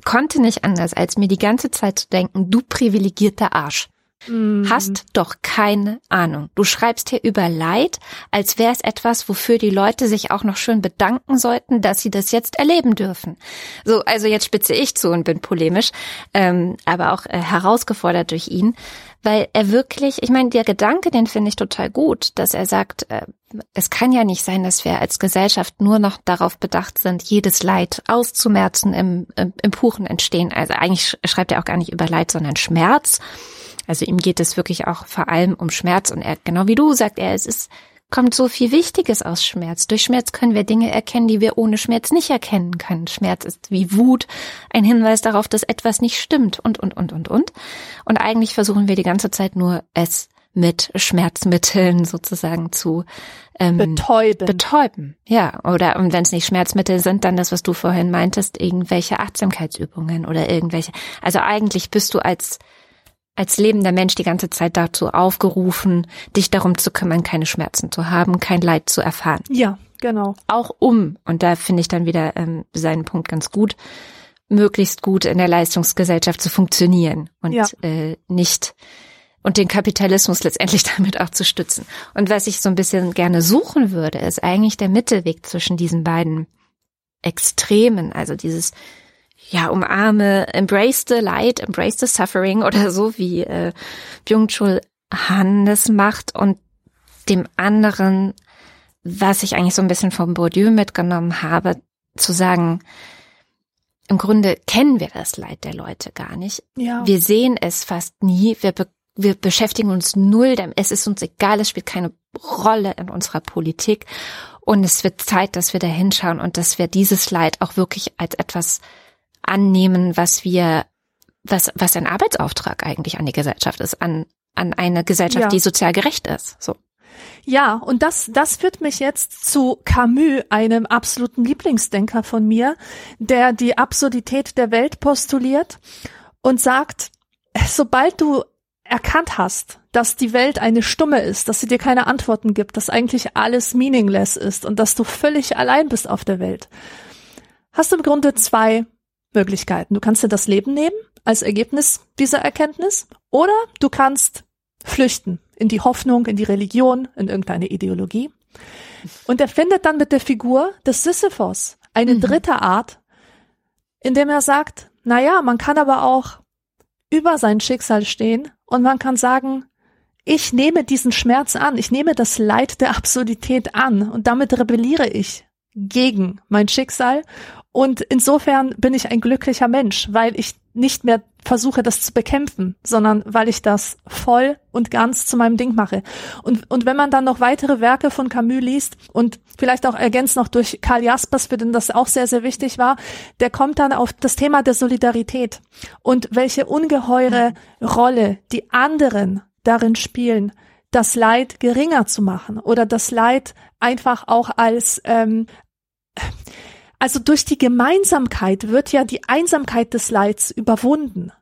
konnte nicht anders, als mir die ganze Zeit zu denken, du privilegierter Arsch. Mhm. Hast doch keine Ahnung. Du schreibst hier über Leid, als wäre es etwas, wofür die Leute sich auch noch schön bedanken sollten, dass sie das jetzt erleben dürfen. So, also jetzt spitze ich zu und bin polemisch, ähm, aber auch äh, herausgefordert durch ihn, weil er wirklich, ich meine, der Gedanke, den finde ich total gut, dass er sagt, äh, es kann ja nicht sein, dass wir als Gesellschaft nur noch darauf bedacht sind, jedes Leid auszumerzen im, im, im puren Entstehen. Also eigentlich schreibt er auch gar nicht über Leid, sondern Schmerz. Also ihm geht es wirklich auch vor allem um Schmerz und er, genau wie du sagt er, es ist, kommt so viel Wichtiges aus Schmerz. Durch Schmerz können wir Dinge erkennen, die wir ohne Schmerz nicht erkennen können. Schmerz ist wie Wut, ein Hinweis darauf, dass etwas nicht stimmt und, und, und, und, und. Und eigentlich versuchen wir die ganze Zeit nur, es mit Schmerzmitteln sozusagen zu ähm, betäuben. Betäuben, ja. Oder und wenn es nicht Schmerzmittel sind, dann das, was du vorhin meintest, irgendwelche Achtsamkeitsübungen oder irgendwelche. Also eigentlich bist du als als lebender Mensch die ganze Zeit dazu aufgerufen, dich darum zu kümmern, keine Schmerzen zu haben, kein Leid zu erfahren. Ja, genau. Auch um, und da finde ich dann wieder ähm, seinen Punkt ganz gut, möglichst gut in der Leistungsgesellschaft zu funktionieren und ja. äh, nicht und den Kapitalismus letztendlich <laughs> damit auch zu stützen. Und was ich so ein bisschen gerne suchen würde, ist eigentlich der Mittelweg zwischen diesen beiden Extremen, also dieses ja, umarme, embrace the light, embrace the suffering <laughs> oder so, wie äh, Byung-Chul Han das macht und dem anderen, was ich eigentlich so ein bisschen vom Bourdieu mitgenommen habe, zu sagen, im Grunde kennen wir das Leid der Leute gar nicht. Ja. Wir sehen es fast nie. Wir, be wir beschäftigen uns null. Es ist uns egal. Es spielt keine Rolle in unserer Politik. Und es wird Zeit, dass wir da hinschauen und dass wir dieses Leid auch wirklich als etwas annehmen, was wir, was, was ein Arbeitsauftrag eigentlich an die Gesellschaft ist, an, an eine Gesellschaft, ja. die sozial gerecht ist. So. Ja, und das, das führt mich jetzt zu Camus, einem absoluten Lieblingsdenker von mir, der die Absurdität der Welt postuliert und sagt, sobald du erkannt hast, dass die Welt eine Stumme ist, dass sie dir keine Antworten gibt, dass eigentlich alles meaningless ist und dass du völlig allein bist auf der Welt, hast du im Grunde zwei Möglichkeiten. Du kannst dir das Leben nehmen als Ergebnis dieser Erkenntnis oder du kannst flüchten in die Hoffnung, in die Religion, in irgendeine Ideologie. Und er findet dann mit der Figur des Sisyphos eine mhm. dritte Art, indem er sagt, na ja, man kann aber auch über sein Schicksal stehen und man kann sagen, ich nehme diesen Schmerz an, ich nehme das Leid der Absurdität an und damit rebelliere ich gegen mein Schicksal und insofern bin ich ein glücklicher Mensch, weil ich nicht mehr versuche, das zu bekämpfen, sondern weil ich das voll und ganz zu meinem Ding mache. Und, und wenn man dann noch weitere Werke von Camus liest und vielleicht auch ergänzt noch durch Karl Jaspers, für den das auch sehr, sehr wichtig war, der kommt dann auf das Thema der Solidarität und welche ungeheure Rolle die anderen darin spielen, das Leid geringer zu machen oder das Leid einfach auch als ähm, also durch die Gemeinsamkeit wird ja die Einsamkeit des Leids überwunden.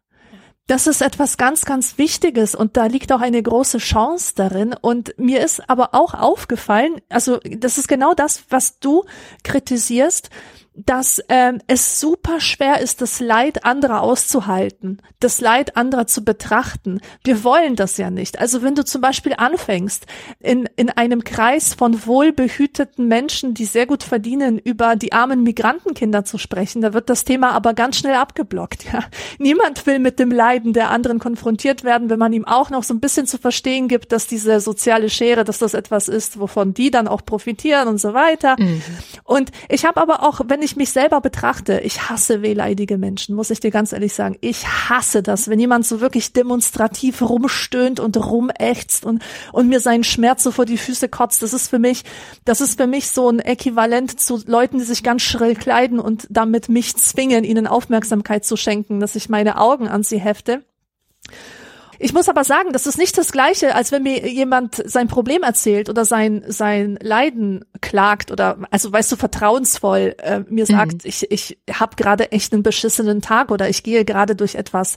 Das ist etwas ganz, ganz Wichtiges und da liegt auch eine große Chance darin. Und mir ist aber auch aufgefallen, also das ist genau das, was du kritisierst, dass ähm, es super schwer ist, das Leid anderer auszuhalten, das Leid anderer zu betrachten. Wir wollen das ja nicht. Also wenn du zum Beispiel anfängst, in, in einem Kreis von wohlbehüteten Menschen, die sehr gut verdienen, über die armen Migrantenkinder zu sprechen, da wird das Thema aber ganz schnell abgeblockt. <laughs> Ja? Niemand will mit dem Leiden der anderen konfrontiert werden, wenn man ihm auch noch so ein bisschen zu verstehen gibt, dass diese soziale Schere, dass das etwas ist, wovon die dann auch profitieren und so weiter. Mhm. Und ich habe aber auch, wenn ich ich mich selber betrachte, ich hasse wehleidige Menschen, muss ich dir ganz ehrlich sagen. Ich hasse das, wenn jemand so wirklich demonstrativ rumstöhnt und rumächzt und, und mir seinen Schmerz so vor die Füße kotzt. Das ist für mich, das ist für mich so ein Äquivalent zu Leuten, die sich ganz schrill kleiden und damit mich zwingen, ihnen Aufmerksamkeit zu schenken, dass ich meine Augen an sie hefte. Ich muss aber sagen, das ist nicht das Gleiche, als wenn mir jemand sein Problem erzählt oder sein sein Leiden klagt oder also weißt du vertrauensvoll äh, mir sagt, mhm. ich ich habe gerade echt einen beschissenen Tag oder ich gehe gerade durch etwas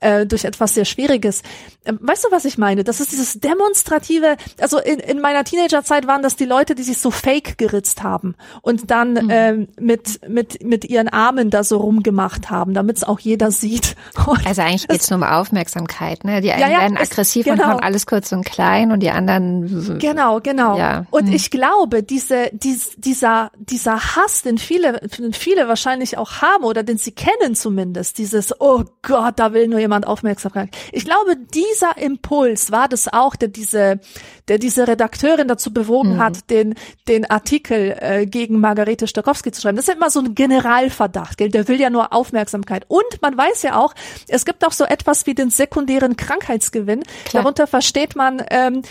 äh, durch etwas sehr Schwieriges. Ähm, weißt du, was ich meine? Das ist dieses demonstrative, also in, in meiner Teenagerzeit waren das die Leute, die sich so fake geritzt haben und dann mhm. ähm, mit, mit, mit ihren Armen da so rumgemacht haben, damit es auch jeder sieht. <laughs> Und also eigentlich geht es nur um Aufmerksamkeit, ne? Die einen ja, ja, werden aggressiv es, genau. und von alles kurz und klein und die anderen. Genau, genau. Ja. Und mhm. ich glaube, diese, dies, dieser, dieser Hass, den viele, den viele wahrscheinlich auch haben oder den sie kennen zumindest, dieses, oh Gott, da will nur jemand Aufmerksamkeit. Ich glaube, die dieser Impuls war das auch, der diese, der diese Redakteurin dazu bewogen mhm. hat, den, den Artikel äh, gegen Margarete Stokowski zu schreiben. Das ist ja immer so ein Generalverdacht, gell? Der will ja nur Aufmerksamkeit. Und man weiß ja auch, es gibt auch so etwas wie den sekundären Krankheitsgewinn. Klar. Darunter versteht man, ähm,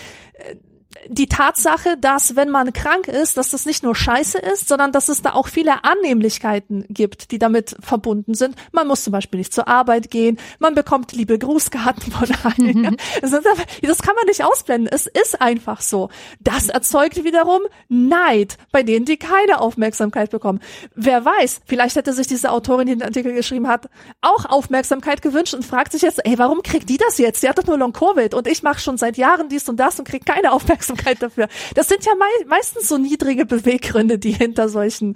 die Tatsache, dass wenn man krank ist, dass das nicht nur Scheiße ist, sondern dass es da auch viele Annehmlichkeiten gibt, die damit verbunden sind. Man muss zum Beispiel nicht zur Arbeit gehen, man bekommt liebe Grußkarten von <laughs> allen. Mhm. Das kann man nicht ausblenden. Es ist einfach so. Das erzeugt wiederum Neid bei denen, die keine Aufmerksamkeit bekommen. Wer weiß, vielleicht hätte sich diese Autorin, die den Artikel geschrieben hat, auch Aufmerksamkeit gewünscht und fragt sich jetzt, ey, warum kriegt die das jetzt? Die hat doch nur Long-Covid und ich mache schon seit Jahren dies und das und krieg keine Aufmerksamkeit. Aufmerksamkeit dafür. Das sind ja mei meistens so niedrige Beweggründe, die hinter solchen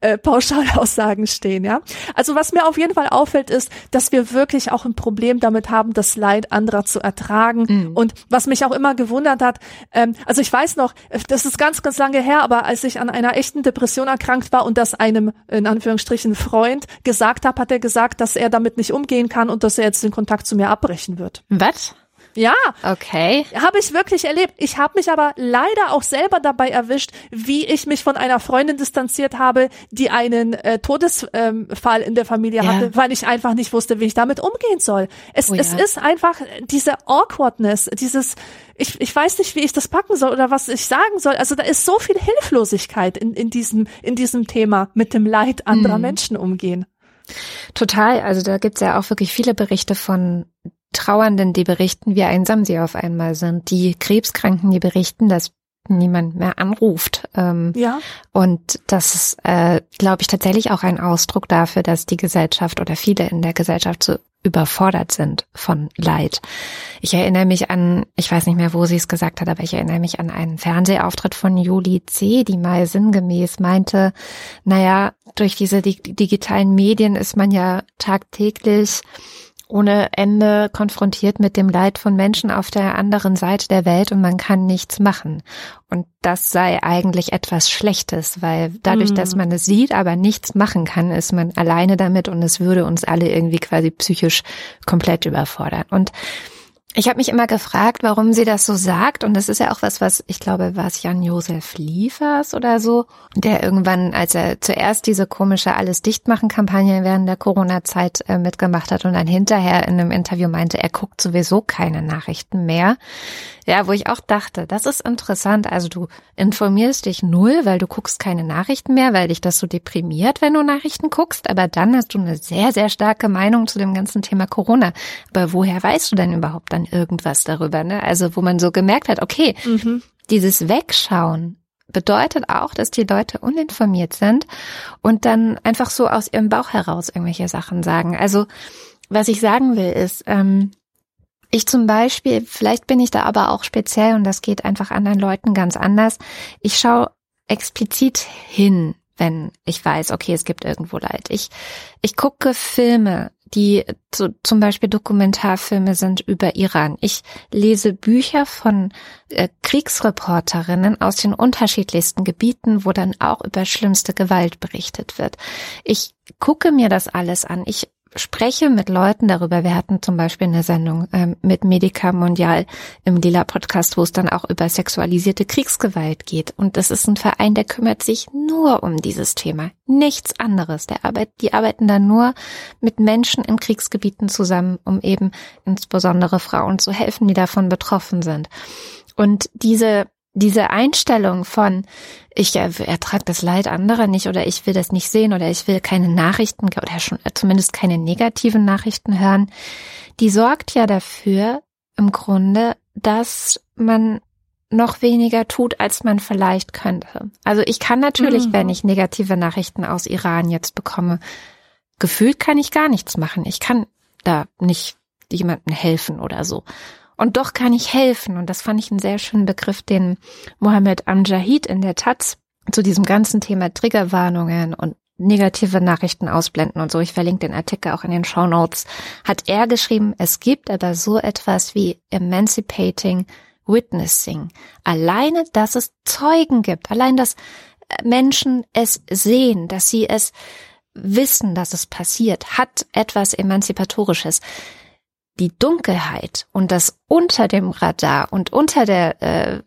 äh, Pauschalaussagen stehen, ja. Also was mir auf jeden Fall auffällt, ist, dass wir wirklich auch ein Problem damit haben, das Leid anderer zu ertragen. Mhm. Und was mich auch immer gewundert hat, ähm, also ich weiß noch, das ist ganz, ganz lange her, aber als ich an einer echten Depression erkrankt war und das einem, in Anführungsstrichen, Freund gesagt habe, hat er gesagt, dass er damit nicht umgehen kann und dass er jetzt den Kontakt zu mir abbrechen wird. Was? Ja. Okay. Habe ich wirklich erlebt. Ich habe mich aber leider auch selber dabei erwischt, wie ich mich von einer Freundin distanziert habe, die einen äh, Todesfall ähm, in der Familie ja. hatte, weil ich einfach nicht wusste, wie ich damit umgehen soll. Es, oh, ja. es ist einfach diese Awkwardness, dieses, ich, ich weiß nicht, wie ich das packen soll oder was ich sagen soll. Also da ist so viel Hilflosigkeit in, in, diesem, in diesem Thema mit dem Leid anderer mhm. Menschen umgehen. Total. Also da gibt's ja auch wirklich viele Berichte von Trauernden, die berichten, wie einsam sie auf einmal sind. Die Krebskranken, die berichten, dass niemand mehr anruft. Ähm, ja. Und das ist, äh, glaube ich, tatsächlich auch ein Ausdruck dafür, dass die Gesellschaft oder viele in der Gesellschaft so überfordert sind von Leid. Ich erinnere mich an, ich weiß nicht mehr, wo sie es gesagt hat, aber ich erinnere mich an einen Fernsehauftritt von Juli C., die mal sinngemäß meinte, naja, durch diese digitalen Medien ist man ja tagtäglich ohne Ende konfrontiert mit dem Leid von Menschen auf der anderen Seite der Welt und man kann nichts machen. Und das sei eigentlich etwas Schlechtes, weil dadurch, mm. dass man es sieht, aber nichts machen kann, ist man alleine damit und es würde uns alle irgendwie quasi psychisch komplett überfordern. Und ich habe mich immer gefragt, warum sie das so sagt. Und das ist ja auch was, was ich glaube, war es Jan-Josef Liefers oder so, der irgendwann, als er zuerst diese komische Alles dichtmachen Kampagne während der Corona-Zeit äh, mitgemacht hat und dann hinterher in einem Interview meinte, er guckt sowieso keine Nachrichten mehr. Ja, wo ich auch dachte, das ist interessant. Also du informierst dich null, weil du guckst keine Nachrichten mehr, weil dich das so deprimiert, wenn du Nachrichten guckst. Aber dann hast du eine sehr, sehr starke Meinung zu dem ganzen Thema Corona. Aber woher weißt du denn überhaupt dann irgendwas darüber? Ne? Also wo man so gemerkt hat, okay, mhm. dieses Wegschauen bedeutet auch, dass die Leute uninformiert sind und dann einfach so aus ihrem Bauch heraus irgendwelche Sachen sagen. Also was ich sagen will ist, ähm, ich zum Beispiel, vielleicht bin ich da aber auch speziell und das geht einfach anderen Leuten ganz anders. Ich schaue explizit hin, wenn ich weiß, okay, es gibt irgendwo Leid. Ich, ich gucke Filme, die zu, zum Beispiel Dokumentarfilme sind über Iran. Ich lese Bücher von äh, Kriegsreporterinnen aus den unterschiedlichsten Gebieten, wo dann auch über schlimmste Gewalt berichtet wird. Ich gucke mir das alles an. Ich spreche mit Leuten darüber. Wir hatten zum Beispiel eine Sendung ähm, mit Medica Mondial im Lila Podcast, wo es dann auch über sexualisierte Kriegsgewalt geht. Und das ist ein Verein, der kümmert sich nur um dieses Thema. Nichts anderes. Der Arbeit, die arbeiten dann nur mit Menschen in Kriegsgebieten zusammen, um eben insbesondere Frauen zu helfen, die davon betroffen sind. Und diese diese Einstellung von, ich ertrage das Leid anderer nicht oder ich will das nicht sehen oder ich will keine Nachrichten oder schon zumindest keine negativen Nachrichten hören, die sorgt ja dafür im Grunde, dass man noch weniger tut, als man vielleicht könnte. Also ich kann natürlich, mhm. wenn ich negative Nachrichten aus Iran jetzt bekomme, gefühlt kann ich gar nichts machen. Ich kann da nicht jemandem helfen oder so. Und doch kann ich helfen. Und das fand ich einen sehr schönen Begriff, den Mohammed Amjahid in der Taz zu diesem ganzen Thema Triggerwarnungen und negative Nachrichten ausblenden und so. Ich verlinke den Artikel auch in den Show Notes. Hat er geschrieben, es gibt aber so etwas wie Emancipating Witnessing. Alleine, dass es Zeugen gibt, allein, dass Menschen es sehen, dass sie es wissen, dass es passiert, hat etwas Emanzipatorisches die Dunkelheit und das unter dem Radar und unter der äh,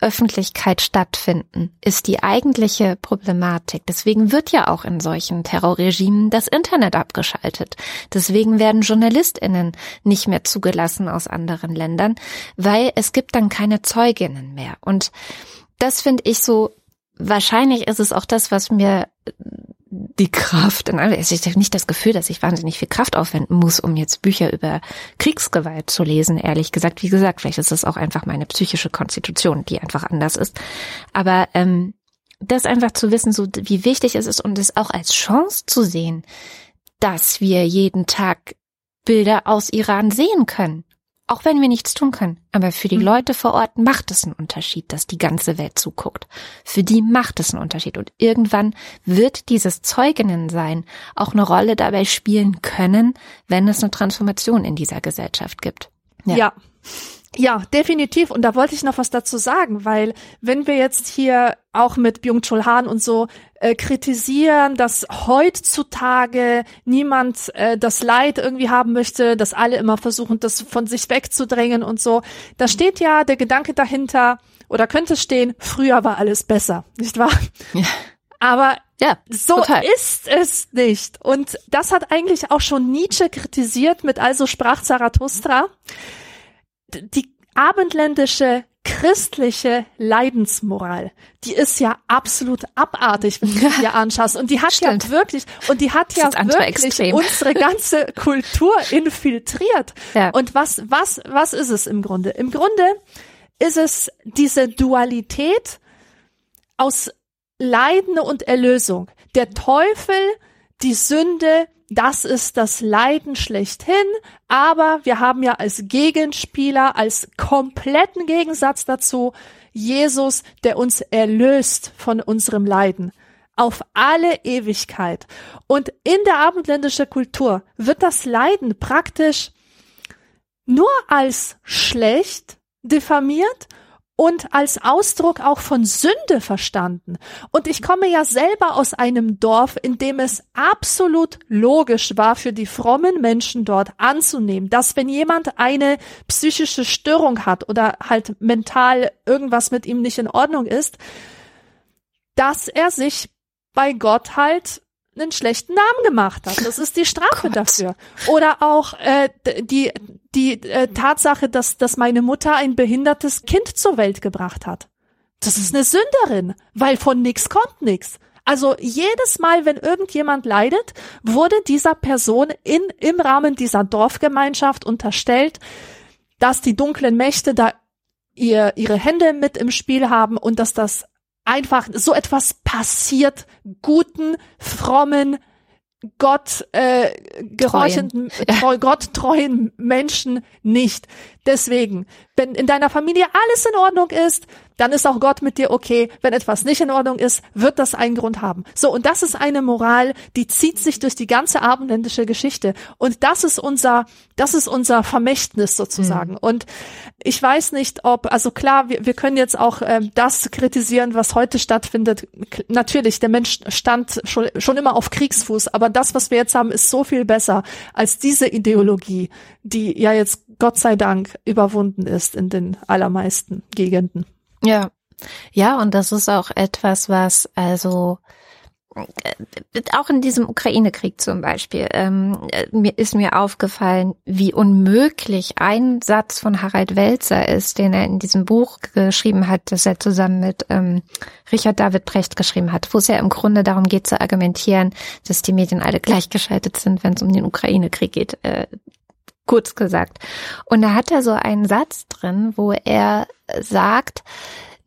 Öffentlichkeit stattfinden, ist die eigentliche Problematik. Deswegen wird ja auch in solchen Terrorregimen das Internet abgeschaltet. Deswegen werden Journalistinnen nicht mehr zugelassen aus anderen Ländern, weil es gibt dann keine Zeuginnen mehr. Und das finde ich so, wahrscheinlich ist es auch das, was mir die Kraft, also ich habe nicht das Gefühl, dass ich wahnsinnig viel Kraft aufwenden muss, um jetzt Bücher über Kriegsgewalt zu lesen, ehrlich gesagt. Wie gesagt, vielleicht ist es auch einfach meine psychische Konstitution, die einfach anders ist. Aber ähm, das einfach zu wissen, so wie wichtig es ist und es auch als Chance zu sehen, dass wir jeden Tag Bilder aus Iran sehen können auch wenn wir nichts tun können. Aber für die mhm. Leute vor Ort macht es einen Unterschied, dass die ganze Welt zuguckt. Für die macht es einen Unterschied. Und irgendwann wird dieses Zeuginnensein auch eine Rolle dabei spielen können, wenn es eine Transformation in dieser Gesellschaft gibt. Ja. ja. Ja, definitiv. Und da wollte ich noch was dazu sagen, weil wenn wir jetzt hier auch mit Byung-Chul Han und so äh, kritisieren, dass heutzutage niemand äh, das Leid irgendwie haben möchte, dass alle immer versuchen, das von sich wegzudrängen und so, da steht ja der Gedanke dahinter oder könnte stehen, früher war alles besser, nicht wahr? Ja. Aber ja, so total. ist es nicht. Und das hat eigentlich auch schon Nietzsche kritisiert mit Also sprach Zarathustra die abendländische christliche Leidensmoral, die ist ja absolut abartig, wenn du dir <laughs> anschaust. Und die hat Stimmt. ja wirklich, und die hat ja wirklich unsere ganze <laughs> Kultur infiltriert. Ja. Und was, was, was ist es im Grunde? Im Grunde ist es diese Dualität aus Leiden und Erlösung. Der Teufel, die Sünde, das ist das Leiden schlechthin, aber wir haben ja als Gegenspieler, als kompletten Gegensatz dazu Jesus, der uns erlöst von unserem Leiden auf alle Ewigkeit. Und in der abendländischen Kultur wird das Leiden praktisch nur als schlecht diffamiert und als Ausdruck auch von Sünde verstanden. Und ich komme ja selber aus einem Dorf, in dem es absolut logisch war für die frommen Menschen dort anzunehmen, dass wenn jemand eine psychische Störung hat oder halt mental irgendwas mit ihm nicht in Ordnung ist, dass er sich bei Gott halt einen schlechten Namen gemacht hat. Das ist die Strafe <laughs> Gott. dafür. Oder auch äh, die die äh, Tatsache, dass dass meine Mutter ein behindertes Kind zur Welt gebracht hat. Das ist eine Sünderin, weil von nix kommt nix. Also jedes Mal, wenn irgendjemand leidet, wurde dieser Person in im Rahmen dieser Dorfgemeinschaft unterstellt, dass die dunklen Mächte da ihr ihre Hände mit im Spiel haben und dass das einfach so etwas passiert guten, frommen, Gott äh, gehorchenden, treu, Gott treuen Menschen nicht. Deswegen, wenn in deiner Familie alles in Ordnung ist, dann ist auch Gott mit dir okay. Wenn etwas nicht in Ordnung ist, wird das einen Grund haben. So, und das ist eine Moral, die zieht sich durch die ganze abendländische Geschichte. Und das ist unser, das ist unser Vermächtnis sozusagen. Mhm. Und ich weiß nicht, ob, also klar, wir, wir können jetzt auch äh, das kritisieren, was heute stattfindet. Natürlich, der Mensch stand schon, schon immer auf Kriegsfuß, aber das, was wir jetzt haben, ist so viel besser als diese Ideologie, die ja jetzt Gott sei Dank überwunden ist in den allermeisten Gegenden. Ja. Ja, und das ist auch etwas, was also äh, auch in diesem Ukraine-Krieg zum Beispiel ähm, mir ist mir aufgefallen, wie unmöglich ein Satz von Harald Welzer ist, den er in diesem Buch geschrieben hat, das er zusammen mit ähm, Richard David Brecht geschrieben hat, wo es ja im Grunde darum geht zu argumentieren, dass die Medien alle gleichgeschaltet sind, wenn es um den Ukraine-Krieg geht. Äh, kurz gesagt. Und da hat er so einen Satz drin, wo er sagt,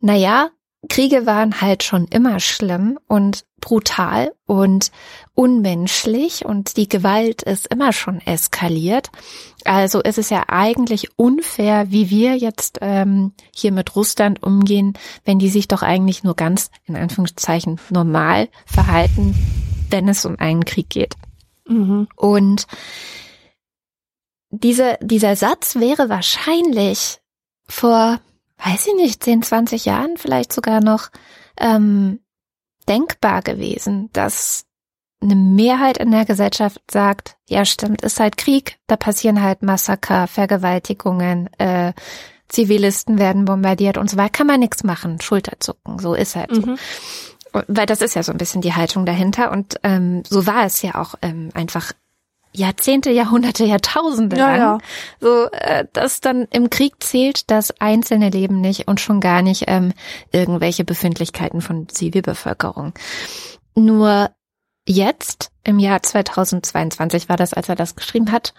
na ja, Kriege waren halt schon immer schlimm und brutal und unmenschlich und die Gewalt ist immer schon eskaliert. Also ist es ja eigentlich unfair, wie wir jetzt ähm, hier mit Russland umgehen, wenn die sich doch eigentlich nur ganz in Anführungszeichen normal verhalten, wenn es um einen Krieg geht. Mhm. Und diese, dieser Satz wäre wahrscheinlich vor, weiß ich nicht, 10, 20 Jahren vielleicht sogar noch ähm, denkbar gewesen, dass eine Mehrheit in der Gesellschaft sagt, ja stimmt, ist halt Krieg, da passieren halt Massaker, Vergewaltigungen, äh, Zivilisten werden bombardiert und so weiter, kann man nichts machen, Schulterzucken, so ist halt mhm. so. Weil das ist ja so ein bisschen die Haltung dahinter und ähm, so war es ja auch ähm, einfach Jahrzehnte, Jahrhunderte, Jahrtausende ja, lang, ja. so äh, dass dann im Krieg zählt das einzelne Leben nicht und schon gar nicht ähm, irgendwelche Befindlichkeiten von Zivilbevölkerung. Nur jetzt im Jahr 2022 war das, als er das geschrieben hat,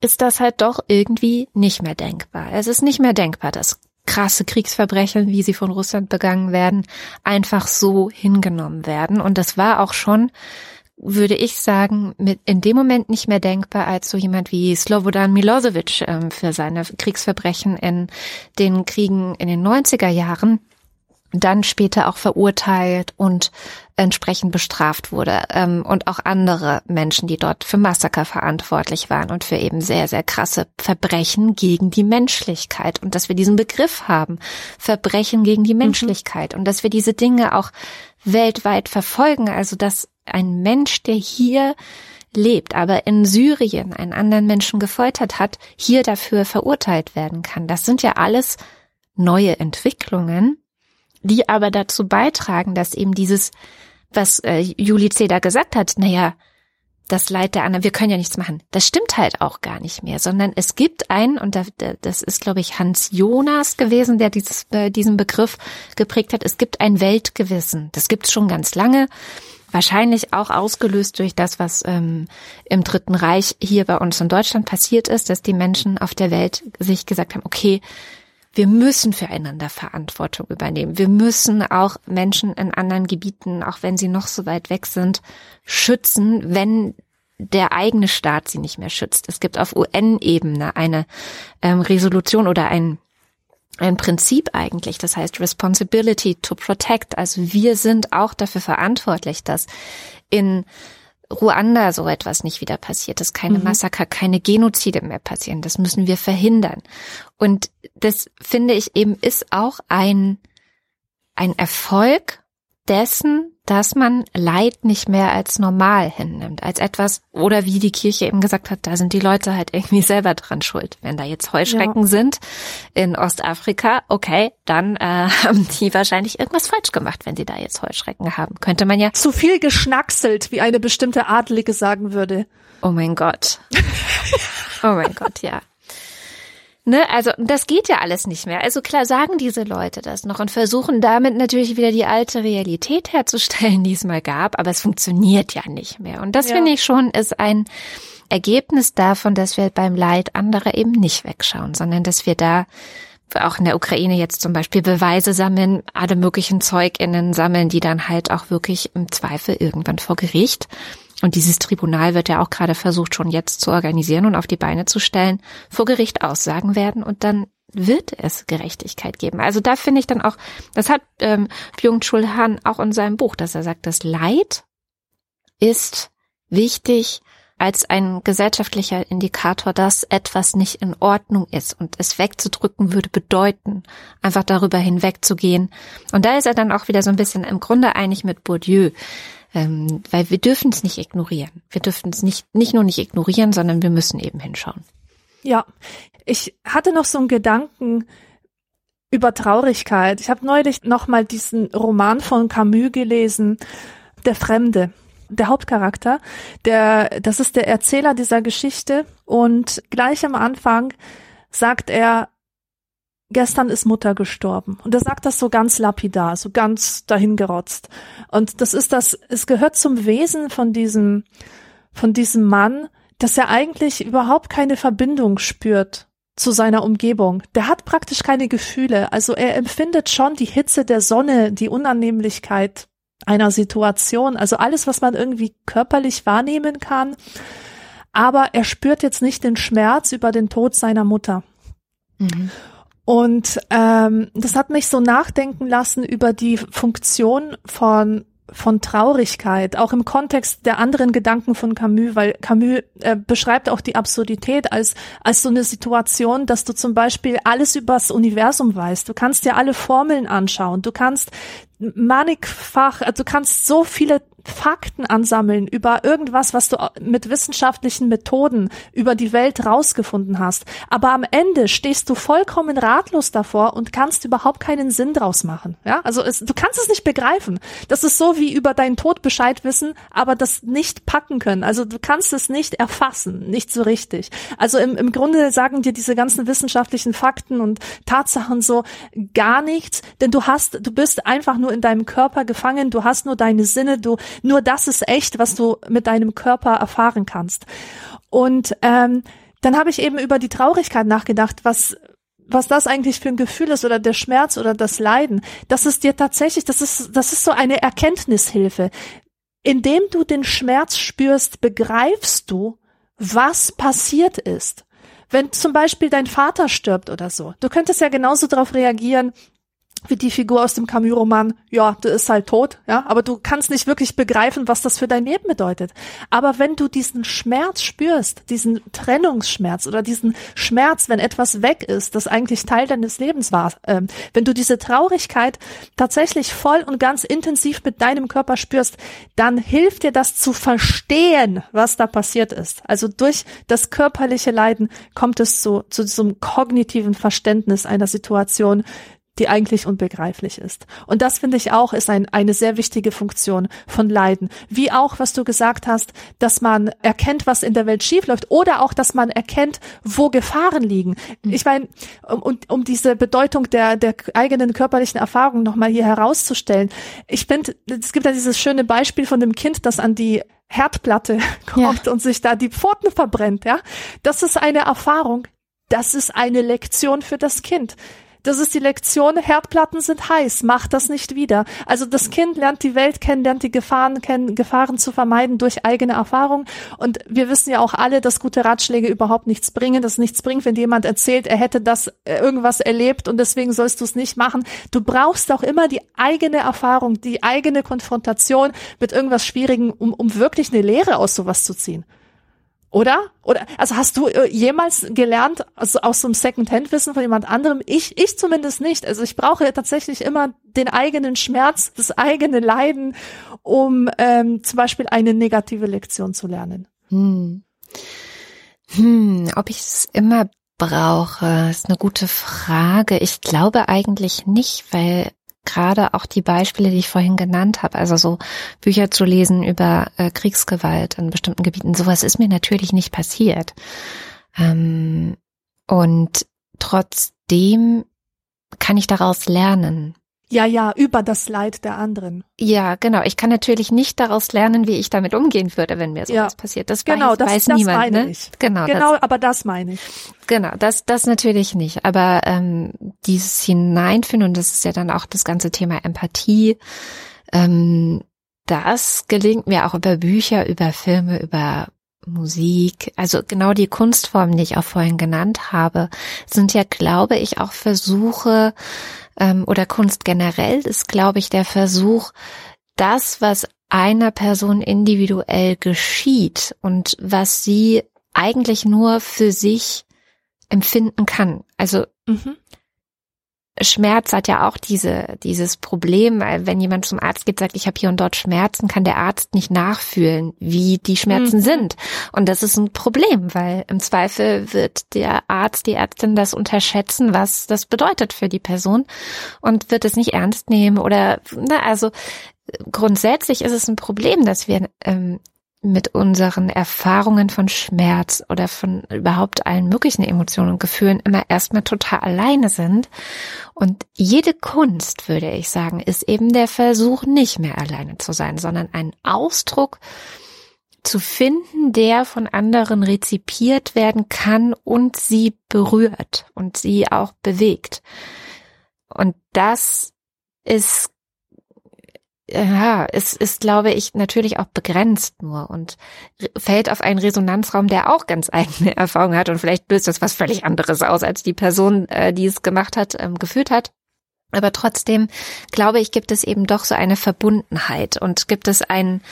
ist das halt doch irgendwie nicht mehr denkbar. Es ist nicht mehr denkbar, dass krasse Kriegsverbrechen, wie sie von Russland begangen werden, einfach so hingenommen werden. Und das war auch schon würde ich sagen, mit in dem Moment nicht mehr denkbar als so jemand wie Slobodan Milosevic ähm, für seine Kriegsverbrechen in den Kriegen in den 90er Jahren dann später auch verurteilt und entsprechend bestraft wurde ähm, und auch andere Menschen, die dort für Massaker verantwortlich waren und für eben sehr, sehr krasse Verbrechen gegen die Menschlichkeit und dass wir diesen Begriff haben, Verbrechen gegen die mhm. Menschlichkeit mhm. und dass wir diese Dinge auch weltweit verfolgen, also dass ein Mensch, der hier lebt, aber in Syrien einen anderen Menschen gefoltert hat, hier dafür verurteilt werden kann. Das sind ja alles neue Entwicklungen, die aber dazu beitragen, dass eben dieses, was äh, Juli Ceder gesagt hat, naja, das Leid der anderen, wir können ja nichts machen. Das stimmt halt auch gar nicht mehr, sondern es gibt einen, und das ist, glaube ich, Hans Jonas gewesen, der dieses, äh, diesen Begriff geprägt hat, es gibt ein Weltgewissen. Das gibt es schon ganz lange. Wahrscheinlich auch ausgelöst durch das, was ähm, im Dritten Reich hier bei uns in Deutschland passiert ist, dass die Menschen auf der Welt sich gesagt haben, okay, wir müssen füreinander Verantwortung übernehmen. Wir müssen auch Menschen in anderen Gebieten, auch wenn sie noch so weit weg sind, schützen, wenn der eigene Staat sie nicht mehr schützt. Es gibt auf UN-Ebene eine ähm, Resolution oder ein ein Prinzip eigentlich, das heißt Responsibility to Protect. Also wir sind auch dafür verantwortlich, dass in Ruanda so etwas nicht wieder passiert, dass keine mhm. Massaker, keine Genozide mehr passieren. Das müssen wir verhindern. Und das finde ich eben ist auch ein, ein Erfolg dessen, dass man Leid nicht mehr als normal hinnimmt, als etwas, oder wie die Kirche eben gesagt hat, da sind die Leute halt irgendwie selber dran schuld. Wenn da jetzt Heuschrecken ja. sind in Ostafrika, okay, dann äh, <laughs> haben die wahrscheinlich irgendwas falsch gemacht, wenn sie da jetzt Heuschrecken haben. Könnte man ja. Zu viel geschnackselt, wie eine bestimmte Adlige sagen würde. Oh mein Gott. <laughs> oh mein Gott, ja. Ne, also das geht ja alles nicht mehr. Also klar sagen diese Leute das noch und versuchen damit natürlich wieder die alte Realität herzustellen, die es mal gab, aber es funktioniert ja nicht mehr. Und das ja. finde ich schon ist ein Ergebnis davon, dass wir beim Leid anderer eben nicht wegschauen, sondern dass wir da auch in der Ukraine jetzt zum Beispiel Beweise sammeln, alle möglichen ZeugInnen sammeln, die dann halt auch wirklich im Zweifel irgendwann vor Gericht und dieses Tribunal wird ja auch gerade versucht, schon jetzt zu organisieren und auf die Beine zu stellen, vor Gericht aussagen werden und dann wird es Gerechtigkeit geben. Also da finde ich dann auch, das hat ähm, Byung-Chul Han auch in seinem Buch, dass er sagt, das Leid ist wichtig als ein gesellschaftlicher Indikator, dass etwas nicht in Ordnung ist und es wegzudrücken würde bedeuten, einfach darüber hinwegzugehen. Und da ist er dann auch wieder so ein bisschen im Grunde einig mit Bourdieu, ähm, weil wir dürfen es nicht ignorieren. Wir dürfen es nicht, nicht nur nicht ignorieren, sondern wir müssen eben hinschauen. Ja, ich hatte noch so einen Gedanken über Traurigkeit. Ich habe neulich noch mal diesen Roman von Camus gelesen, Der Fremde. Der Hauptcharakter, der, das ist der Erzähler dieser Geschichte und gleich am Anfang sagt er, gestern ist Mutter gestorben. Und er sagt das so ganz lapidar, so ganz dahingerotzt. Und das ist das, es gehört zum Wesen von diesem, von diesem Mann, dass er eigentlich überhaupt keine Verbindung spürt zu seiner Umgebung. Der hat praktisch keine Gefühle. Also er empfindet schon die Hitze der Sonne, die Unannehmlichkeit einer Situation, also alles, was man irgendwie körperlich wahrnehmen kann. Aber er spürt jetzt nicht den Schmerz über den Tod seiner Mutter. Mhm. Und ähm, das hat mich so nachdenken lassen über die Funktion von von Traurigkeit, auch im Kontext der anderen Gedanken von Camus, weil Camus äh, beschreibt auch die Absurdität als, als so eine Situation, dass du zum Beispiel alles übers Universum weißt. Du kannst dir alle Formeln anschauen. Du kannst mannigfach, also du kannst so viele Fakten ansammeln über irgendwas, was du mit wissenschaftlichen Methoden über die Welt rausgefunden hast. Aber am Ende stehst du vollkommen ratlos davor und kannst überhaupt keinen Sinn draus machen. Ja, also es, du kannst es nicht begreifen. Das ist so wie über deinen Tod Bescheid wissen, aber das nicht packen können. Also du kannst es nicht erfassen, nicht so richtig. Also im, im Grunde sagen dir diese ganzen wissenschaftlichen Fakten und Tatsachen so gar nichts, denn du hast, du bist einfach nur in deinem Körper gefangen, du hast nur deine Sinne, du nur das ist echt, was du mit deinem Körper erfahren kannst. Und ähm, dann habe ich eben über die Traurigkeit nachgedacht, was was das eigentlich für ein Gefühl ist oder der Schmerz oder das Leiden. Das ist dir tatsächlich, das ist das ist so eine Erkenntnishilfe. Indem du den Schmerz spürst, begreifst du, was passiert ist. Wenn zum Beispiel dein Vater stirbt oder so, du könntest ja genauso darauf reagieren, wie die Figur aus dem Camus-Roman, ja, du ist halt tot, ja, aber du kannst nicht wirklich begreifen, was das für dein Leben bedeutet. Aber wenn du diesen Schmerz spürst, diesen Trennungsschmerz oder diesen Schmerz, wenn etwas weg ist, das eigentlich Teil deines Lebens war, äh, wenn du diese Traurigkeit tatsächlich voll und ganz intensiv mit deinem Körper spürst, dann hilft dir das zu verstehen, was da passiert ist. Also durch das körperliche Leiden kommt es zu, zu diesem kognitiven Verständnis einer Situation, die eigentlich unbegreiflich ist. Und das finde ich auch ist ein, eine sehr wichtige Funktion von Leiden. Wie auch, was du gesagt hast, dass man erkennt, was in der Welt schiefläuft oder auch, dass man erkennt, wo Gefahren liegen. Mhm. Ich meine, um, um diese Bedeutung der, der eigenen körperlichen Erfahrung nochmal hier herauszustellen. Ich finde, es gibt ja dieses schöne Beispiel von dem Kind, das an die Herdplatte <laughs> kommt ja. und sich da die Pfoten verbrennt, ja. Das ist eine Erfahrung. Das ist eine Lektion für das Kind. Das ist die Lektion, Herdplatten sind heiß, mach das nicht wieder. Also das Kind lernt die Welt kennen, lernt die Gefahren kennen, Gefahren zu vermeiden durch eigene Erfahrung. Und wir wissen ja auch alle, dass gute Ratschläge überhaupt nichts bringen, dass nichts bringt, wenn jemand erzählt, er hätte das äh, irgendwas erlebt und deswegen sollst du es nicht machen. Du brauchst auch immer die eigene Erfahrung, die eigene Konfrontation mit irgendwas Schwierigen, um, um wirklich eine Lehre aus sowas zu ziehen. Oder? Oder, also hast du äh, jemals gelernt, also aus so einem Second-Hand-Wissen von jemand anderem? Ich, ich zumindest nicht. Also ich brauche tatsächlich immer den eigenen Schmerz, das eigene Leiden, um ähm, zum Beispiel eine negative Lektion zu lernen. Hm. Hm, ob ich es immer brauche, ist eine gute Frage. Ich glaube eigentlich nicht, weil gerade auch die Beispiele, die ich vorhin genannt habe, also so Bücher zu lesen über äh, Kriegsgewalt in bestimmten Gebieten, sowas ist mir natürlich nicht passiert. Ähm, und trotzdem kann ich daraus lernen. Ja, ja, über das Leid der anderen. Ja, genau. Ich kann natürlich nicht daraus lernen, wie ich damit umgehen würde, wenn mir sowas ja. passiert. Das genau, weiß, das, weiß das niemand. Meine ne? ich. Genau, genau das, aber das meine ich. Genau, das, das natürlich nicht. Aber ähm, dieses Hineinfinden, und das ist ja dann auch das ganze Thema Empathie, ähm, das gelingt mir auch über Bücher, über Filme, über Musik, also genau die Kunstformen, die ich auch vorhin genannt habe, sind ja, glaube ich, auch Versuche, ähm, oder Kunst generell ist, glaube ich, der Versuch, das, was einer Person individuell geschieht und was sie eigentlich nur für sich empfinden kann. Also mhm. Schmerz hat ja auch diese, dieses Problem, wenn jemand zum Arzt geht, sagt, ich habe hier und dort Schmerzen, kann der Arzt nicht nachfühlen, wie die Schmerzen mhm. sind. Und das ist ein Problem, weil im Zweifel wird der Arzt, die Ärztin das unterschätzen, was das bedeutet für die Person und wird es nicht ernst nehmen oder, na, also grundsätzlich ist es ein Problem, dass wir ähm, mit unseren Erfahrungen von Schmerz oder von überhaupt allen möglichen Emotionen und Gefühlen immer erstmal total alleine sind. Und jede Kunst, würde ich sagen, ist eben der Versuch, nicht mehr alleine zu sein, sondern einen Ausdruck zu finden, der von anderen rezipiert werden kann und sie berührt und sie auch bewegt. Und das ist ja, es ist, glaube ich, natürlich auch begrenzt nur und fällt auf einen Resonanzraum, der auch ganz eigene <laughs> Erfahrungen hat und vielleicht löst das was völlig anderes aus, als die Person, äh, die es gemacht hat, ähm, gefühlt hat. Aber trotzdem, glaube ich, gibt es eben doch so eine Verbundenheit und gibt es ein,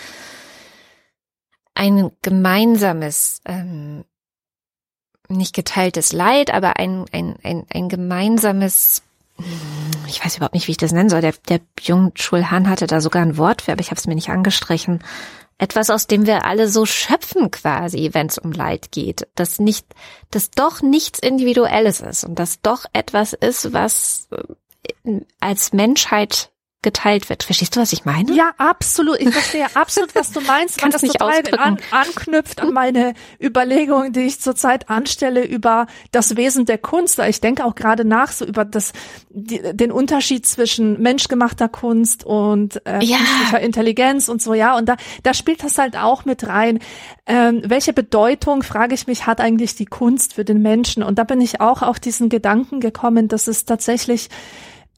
ein gemeinsames, ähm, nicht geteiltes Leid, aber ein, ein, ein, ein gemeinsames ich weiß überhaupt nicht, wie ich das nennen soll. Der, der Jung Chul Han hatte da sogar ein Wort für, aber ich habe es mir nicht angestrichen. Etwas, aus dem wir alle so schöpfen quasi, wenn es um Leid geht. Das nicht, das doch nichts Individuelles ist und das doch etwas ist, was äh, als Menschheit geteilt wird. Verstehst du, was ich meine? Ja, absolut. Ich verstehe absolut, was du meinst, <laughs> weil das nicht total an, anknüpft an meine Überlegungen, die ich zurzeit anstelle über das Wesen der Kunst. Ich denke auch gerade nach so über das, die, den Unterschied zwischen menschgemachter Kunst und äh, ja. künstlicher Intelligenz und so, ja. Und da, da spielt das halt auch mit rein. Ähm, welche Bedeutung, frage ich mich, hat eigentlich die Kunst für den Menschen? Und da bin ich auch auf diesen Gedanken gekommen, dass es tatsächlich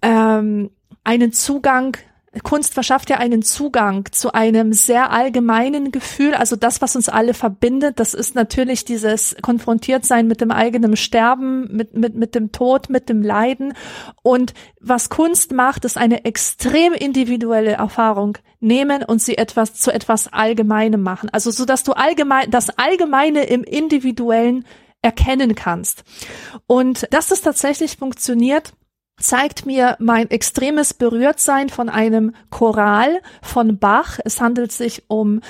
ähm, einen Zugang Kunst verschafft ja einen Zugang zu einem sehr allgemeinen Gefühl. Also das, was uns alle verbindet, das ist natürlich dieses Konfrontiertsein mit dem eigenen Sterben, mit, mit, mit dem Tod, mit dem Leiden. Und was Kunst macht, ist eine extrem individuelle Erfahrung nehmen und sie etwas zu etwas Allgemeinem machen. Also so, dass du allgemein, das Allgemeine im Individuellen erkennen kannst. Und dass das tatsächlich funktioniert, zeigt mir mein extremes Berührtsein von einem Choral von Bach. Es handelt sich um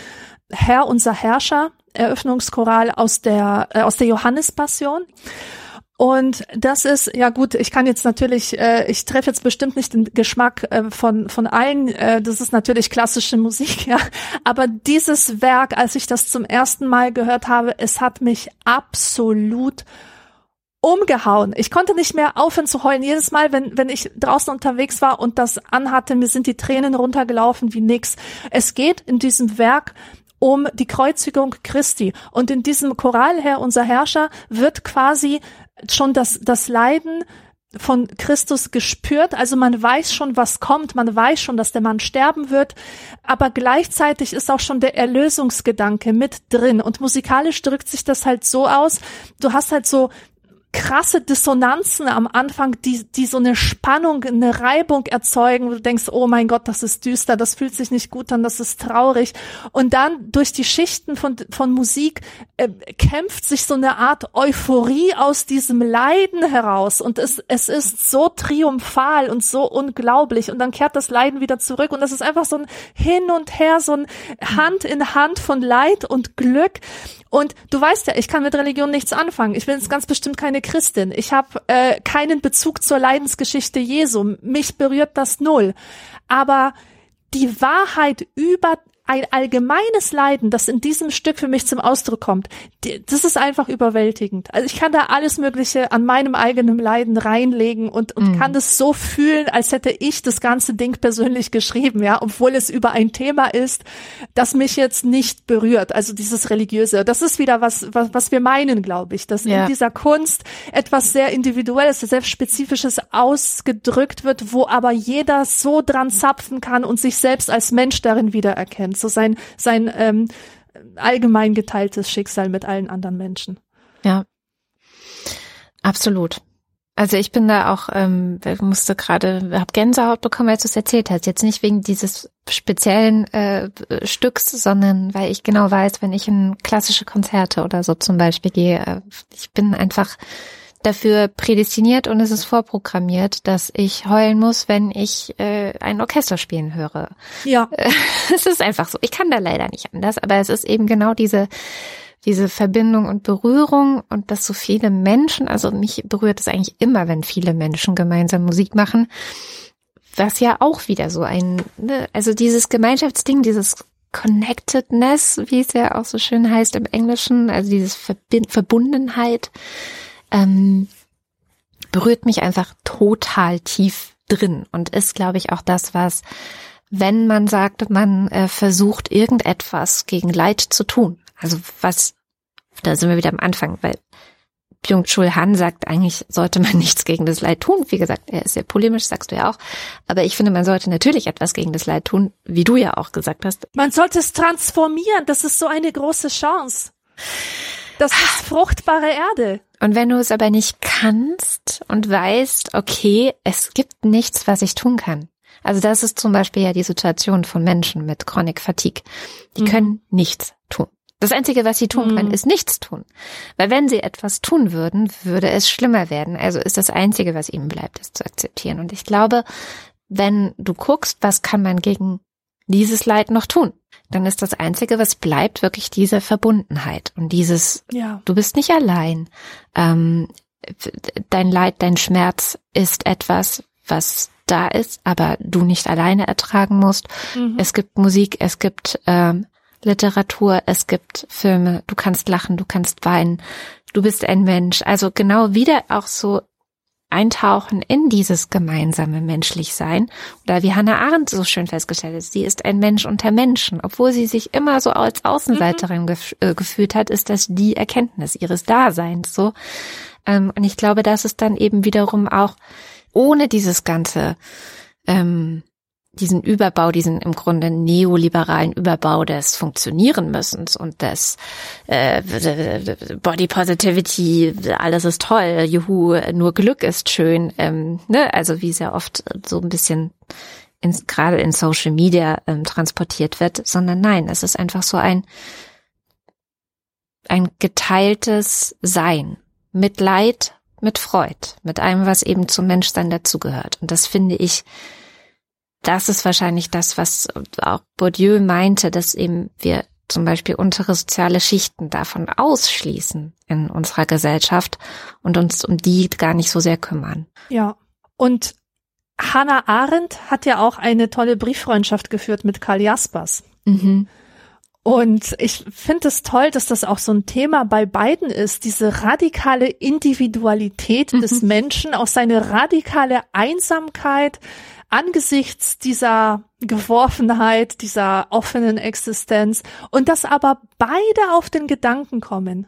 Herr unser Herrscher, Eröffnungschoral aus der äh, aus der Johannespassion. Und das ist, ja gut, ich kann jetzt natürlich, äh, ich treffe jetzt bestimmt nicht den Geschmack äh, von, von allen, äh, das ist natürlich klassische Musik, <laughs> ja. Aber dieses Werk, als ich das zum ersten Mal gehört habe, es hat mich absolut umgehauen. Ich konnte nicht mehr aufhören zu heulen. Jedes Mal, wenn, wenn ich draußen unterwegs war und das anhatte, mir sind die Tränen runtergelaufen wie nix. Es geht in diesem Werk um die Kreuzigung Christi. Und in diesem Choral, Herr, unser Herrscher, wird quasi schon das, das Leiden von Christus gespürt. Also man weiß schon, was kommt. Man weiß schon, dass der Mann sterben wird. Aber gleichzeitig ist auch schon der Erlösungsgedanke mit drin. Und musikalisch drückt sich das halt so aus. Du hast halt so krasse Dissonanzen am Anfang, die, die so eine Spannung, eine Reibung erzeugen, wo du denkst, oh mein Gott, das ist düster, das fühlt sich nicht gut an, das ist traurig. Und dann durch die Schichten von, von Musik äh, kämpft sich so eine Art Euphorie aus diesem Leiden heraus. Und es, es ist so triumphal und so unglaublich. Und dann kehrt das Leiden wieder zurück. Und das ist einfach so ein Hin und Her, so ein Hand in Hand von Leid und Glück. Und du weißt ja, ich kann mit Religion nichts anfangen. Ich bin jetzt ganz bestimmt keine Christin. Ich habe äh, keinen Bezug zur Leidensgeschichte Jesu. Mich berührt das null. Aber die Wahrheit über ein allgemeines Leiden, das in diesem Stück für mich zum Ausdruck kommt, das ist einfach überwältigend. Also ich kann da alles Mögliche an meinem eigenen Leiden reinlegen und, und mhm. kann das so fühlen, als hätte ich das ganze Ding persönlich <laughs> geschrieben, ja, obwohl es über ein Thema ist, das mich jetzt nicht berührt. Also dieses Religiöse. Das ist wieder was, was, was wir meinen, glaube ich, dass ja. in dieser Kunst etwas sehr Individuelles, sehr Spezifisches ausgedrückt wird, wo aber jeder so dran zapfen kann und sich selbst als Mensch darin wiedererkennt. So sein, sein ähm, allgemein geteiltes Schicksal mit allen anderen Menschen. Ja. Absolut. Also ich bin da auch, ähm, musste gerade, hab Gänsehaut bekommen, als du es erzählt hast. Jetzt nicht wegen dieses speziellen äh, Stücks, sondern weil ich genau weiß, wenn ich in klassische Konzerte oder so zum Beispiel gehe, äh, ich bin einfach dafür prädestiniert und es ist vorprogrammiert, dass ich heulen muss, wenn ich äh, ein Orchester spielen höre. Ja. <laughs> es ist einfach so. Ich kann da leider nicht anders, aber es ist eben genau diese diese Verbindung und Berührung und dass so viele Menschen, also mich berührt es eigentlich immer, wenn viele Menschen gemeinsam Musik machen, was ja auch wieder so ein, ne, also dieses Gemeinschaftsding, dieses Connectedness, wie es ja auch so schön heißt im Englischen, also dieses Verbind Verbundenheit, ähm, berührt mich einfach total tief drin und ist, glaube ich, auch das, was, wenn man sagt, man äh, versucht, irgendetwas gegen Leid zu tun, also was, da sind wir wieder am Anfang, weil Byung-Chul Han sagt, eigentlich sollte man <laughs> nichts gegen das Leid tun. Wie gesagt, er ist sehr polemisch, sagst du ja auch. Aber ich finde, man sollte natürlich etwas gegen das Leid tun, wie du ja auch gesagt hast. Man sollte es transformieren. Das ist so eine große Chance. Das ist fruchtbare Erde. Und wenn du es aber nicht kannst und weißt, okay, es gibt nichts, was ich tun kann. Also das ist zum Beispiel ja die Situation von Menschen mit Chronic Fatigue. Die mhm. können nichts tun. Das Einzige, was sie tun können, mhm. ist nichts tun. Weil wenn sie etwas tun würden, würde es schlimmer werden. Also ist das Einzige, was ihnen bleibt, es zu akzeptieren. Und ich glaube, wenn du guckst, was kann man gegen dieses Leid noch tun, dann ist das Einzige, was bleibt, wirklich diese Verbundenheit und dieses, ja. du bist nicht allein. Ähm, dein Leid, dein Schmerz ist etwas, was da ist, aber du nicht alleine ertragen musst. Mhm. Es gibt Musik, es gibt ähm, Literatur, es gibt Filme, du kannst lachen, du kannst weinen, du bist ein Mensch. Also genau wieder auch so eintauchen in dieses gemeinsame Menschlichsein. Oder wie Hannah Arendt so schön festgestellt hat, sie ist ein Mensch unter Menschen. Obwohl sie sich immer so als Außenseiterin gef äh, gefühlt hat, ist das die Erkenntnis ihres Daseins so. Ähm, und ich glaube, dass es dann eben wiederum auch ohne dieses ganze ähm, diesen Überbau, diesen im Grunde neoliberalen Überbau des Funktionieren müssens und des äh, Body Positivity, alles ist toll, juhu, nur Glück ist schön, ähm, ne? also wie sehr oft so ein bisschen in, gerade in Social Media ähm, transportiert wird, sondern nein, es ist einfach so ein ein geteiltes Sein mit Leid, mit Freud, mit allem, was eben zum Menschsein dazugehört. Und das finde ich das ist wahrscheinlich das, was auch Bourdieu meinte, dass eben wir zum Beispiel untere soziale Schichten davon ausschließen in unserer Gesellschaft und uns um die gar nicht so sehr kümmern. Ja. Und Hannah Arendt hat ja auch eine tolle Brieffreundschaft geführt mit Karl Jaspers. Mhm. Und ich finde es toll, dass das auch so ein Thema bei beiden ist, diese radikale Individualität mhm. des Menschen, auch seine radikale Einsamkeit, angesichts dieser Geworfenheit, dieser offenen Existenz und dass aber beide auf den Gedanken kommen,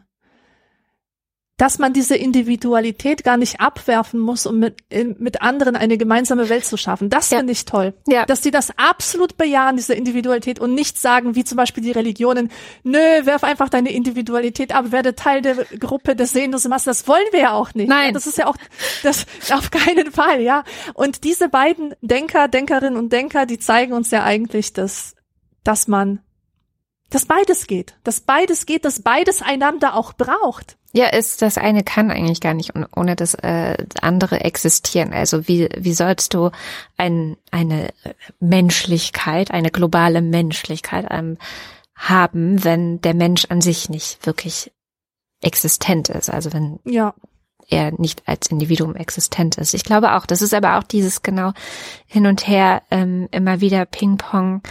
dass man diese Individualität gar nicht abwerfen muss, um mit, mit anderen eine gemeinsame Welt zu schaffen. Das ja. finde ich toll. Ja. Dass die das absolut bejahen, diese Individualität und nicht sagen, wie zum Beispiel die Religionen, nö, werf einfach deine Individualität ab, werde Teil der Gruppe des sehnlosen Massen. Das wollen wir ja auch nicht. Nein. Ja, das ist ja auch, das auf keinen Fall, ja. Und diese beiden Denker, Denkerinnen und Denker, die zeigen uns ja eigentlich, dass, dass man, dass beides geht, dass beides geht, dass beides einander auch braucht. Ja, ist das eine kann eigentlich gar nicht ohne das äh, andere existieren. Also wie wie sollst du ein, eine Menschlichkeit, eine globale Menschlichkeit ähm, haben, wenn der Mensch an sich nicht wirklich existent ist? Also wenn ja. er nicht als Individuum existent ist. Ich glaube auch, das ist aber auch dieses genau hin und her ähm, immer wieder Ping-Pong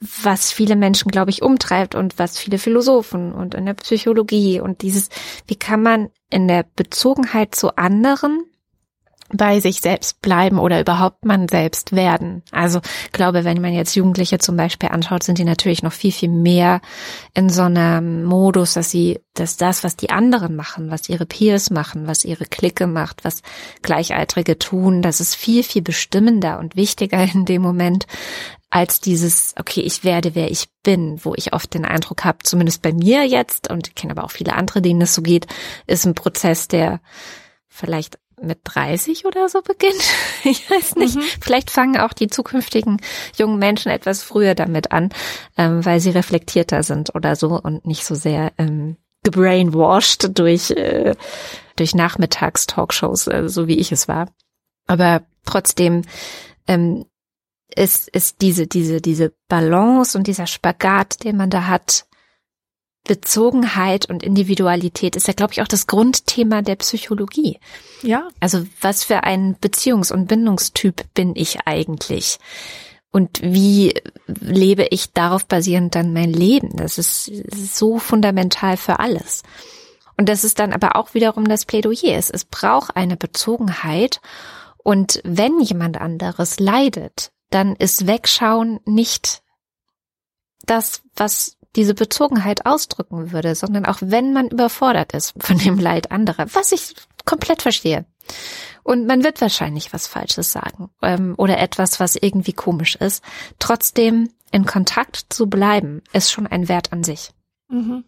was viele Menschen, glaube ich, umtreibt und was viele Philosophen und in der Psychologie und dieses, wie kann man in der Bezogenheit zu anderen bei sich selbst bleiben oder überhaupt man selbst werden. Also glaube, wenn man jetzt Jugendliche zum Beispiel anschaut, sind die natürlich noch viel, viel mehr in so einem Modus, dass sie, dass das, was die anderen machen, was ihre Peers machen, was ihre Clique macht, was Gleichaltrige tun, das ist viel, viel bestimmender und wichtiger in dem Moment als dieses, okay, ich werde, wer ich bin, wo ich oft den Eindruck habe, zumindest bei mir jetzt, und ich kenne aber auch viele andere, denen es so geht, ist ein Prozess, der vielleicht mit 30 oder so beginnt. <laughs> Ich weiß nicht. Mhm. Vielleicht fangen auch die zukünftigen jungen Menschen etwas früher damit an, ähm, weil sie reflektierter sind oder so und nicht so sehr ähm, gebrainwashed durch, äh, durch Nachmittags-Talkshows, äh, so wie ich es war. Aber trotzdem ähm, ist, ist diese, diese, diese Balance und dieser Spagat, den man da hat, Bezogenheit und Individualität ist ja, glaube ich, auch das Grundthema der Psychologie. Ja. Also was für ein Beziehungs- und Bindungstyp bin ich eigentlich? Und wie lebe ich darauf basierend dann mein Leben? Das ist, das ist so fundamental für alles. Und das ist dann aber auch wiederum das Plädoyer. Es, es braucht eine Bezogenheit. Und wenn jemand anderes leidet, dann ist Wegschauen nicht das, was diese Bezogenheit ausdrücken würde, sondern auch wenn man überfordert ist von dem Leid anderer, was ich komplett verstehe. Und man wird wahrscheinlich was Falsches sagen ähm, oder etwas, was irgendwie komisch ist. Trotzdem in Kontakt zu bleiben, ist schon ein Wert an sich. Mhm.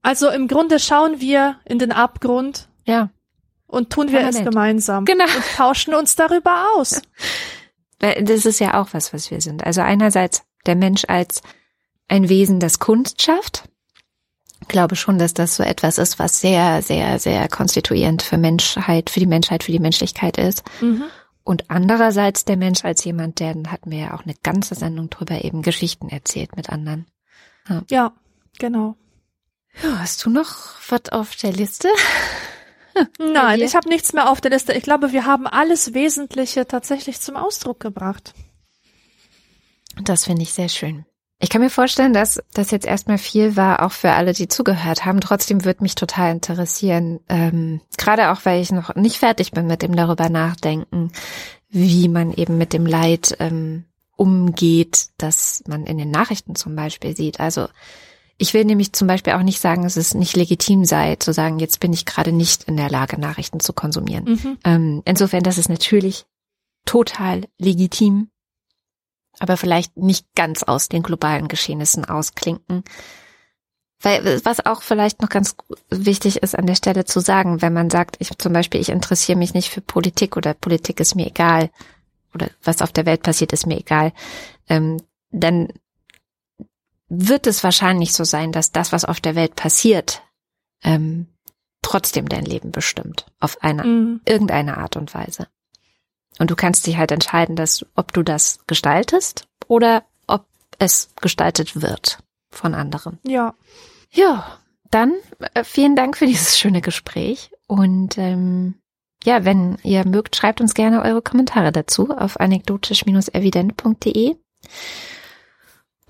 Also im Grunde schauen wir in den Abgrund. Ja. Und tun wir Permanent. es gemeinsam. Genau. Und tauschen uns darüber aus. <laughs> Das ist ja auch was, was wir sind. Also einerseits der Mensch als ein Wesen, das Kunst schafft. Ich glaube schon, dass das so etwas ist, was sehr, sehr, sehr konstituierend für Menschheit, für die Menschheit, für die Menschlichkeit ist. Mhm. Und andererseits der Mensch als jemand, der, dann hatten wir ja auch eine ganze Sendung drüber, eben Geschichten erzählt mit anderen. Ja, ja genau. Ja, hast du noch was auf der Liste? Nein, ich habe nichts mehr auf der Liste. Ich glaube, wir haben alles Wesentliche tatsächlich zum Ausdruck gebracht. Das finde ich sehr schön. Ich kann mir vorstellen, dass das jetzt erstmal viel war, auch für alle, die zugehört haben. Trotzdem würde mich total interessieren, ähm, gerade auch, weil ich noch nicht fertig bin mit dem darüber nachdenken, wie man eben mit dem Leid ähm, umgeht, dass man in den Nachrichten zum Beispiel sieht. Also ich will nämlich zum Beispiel auch nicht sagen, dass es nicht legitim sei, zu sagen, jetzt bin ich gerade nicht in der Lage, Nachrichten zu konsumieren. Mhm. Ähm, insofern, das ist natürlich total legitim aber vielleicht nicht ganz aus den globalen Geschehnissen ausklinken. Weil, was auch vielleicht noch ganz wichtig ist an der Stelle zu sagen, wenn man sagt, ich zum Beispiel, ich interessiere mich nicht für Politik oder Politik ist mir egal oder was auf der Welt passiert, ist mir egal, ähm, dann wird es wahrscheinlich so sein, dass das, was auf der Welt passiert, ähm, trotzdem dein Leben bestimmt. Auf eine, mhm. irgendeine Art und Weise. Und du kannst dich halt entscheiden, dass, ob du das gestaltest oder ob es gestaltet wird von anderen. Ja. Ja, dann äh, vielen Dank für dieses schöne Gespräch. Und ähm, ja, wenn ihr mögt, schreibt uns gerne eure Kommentare dazu auf anekdotisch-evident.de.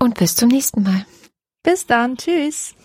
Und bis zum nächsten Mal. Bis dann. Tschüss.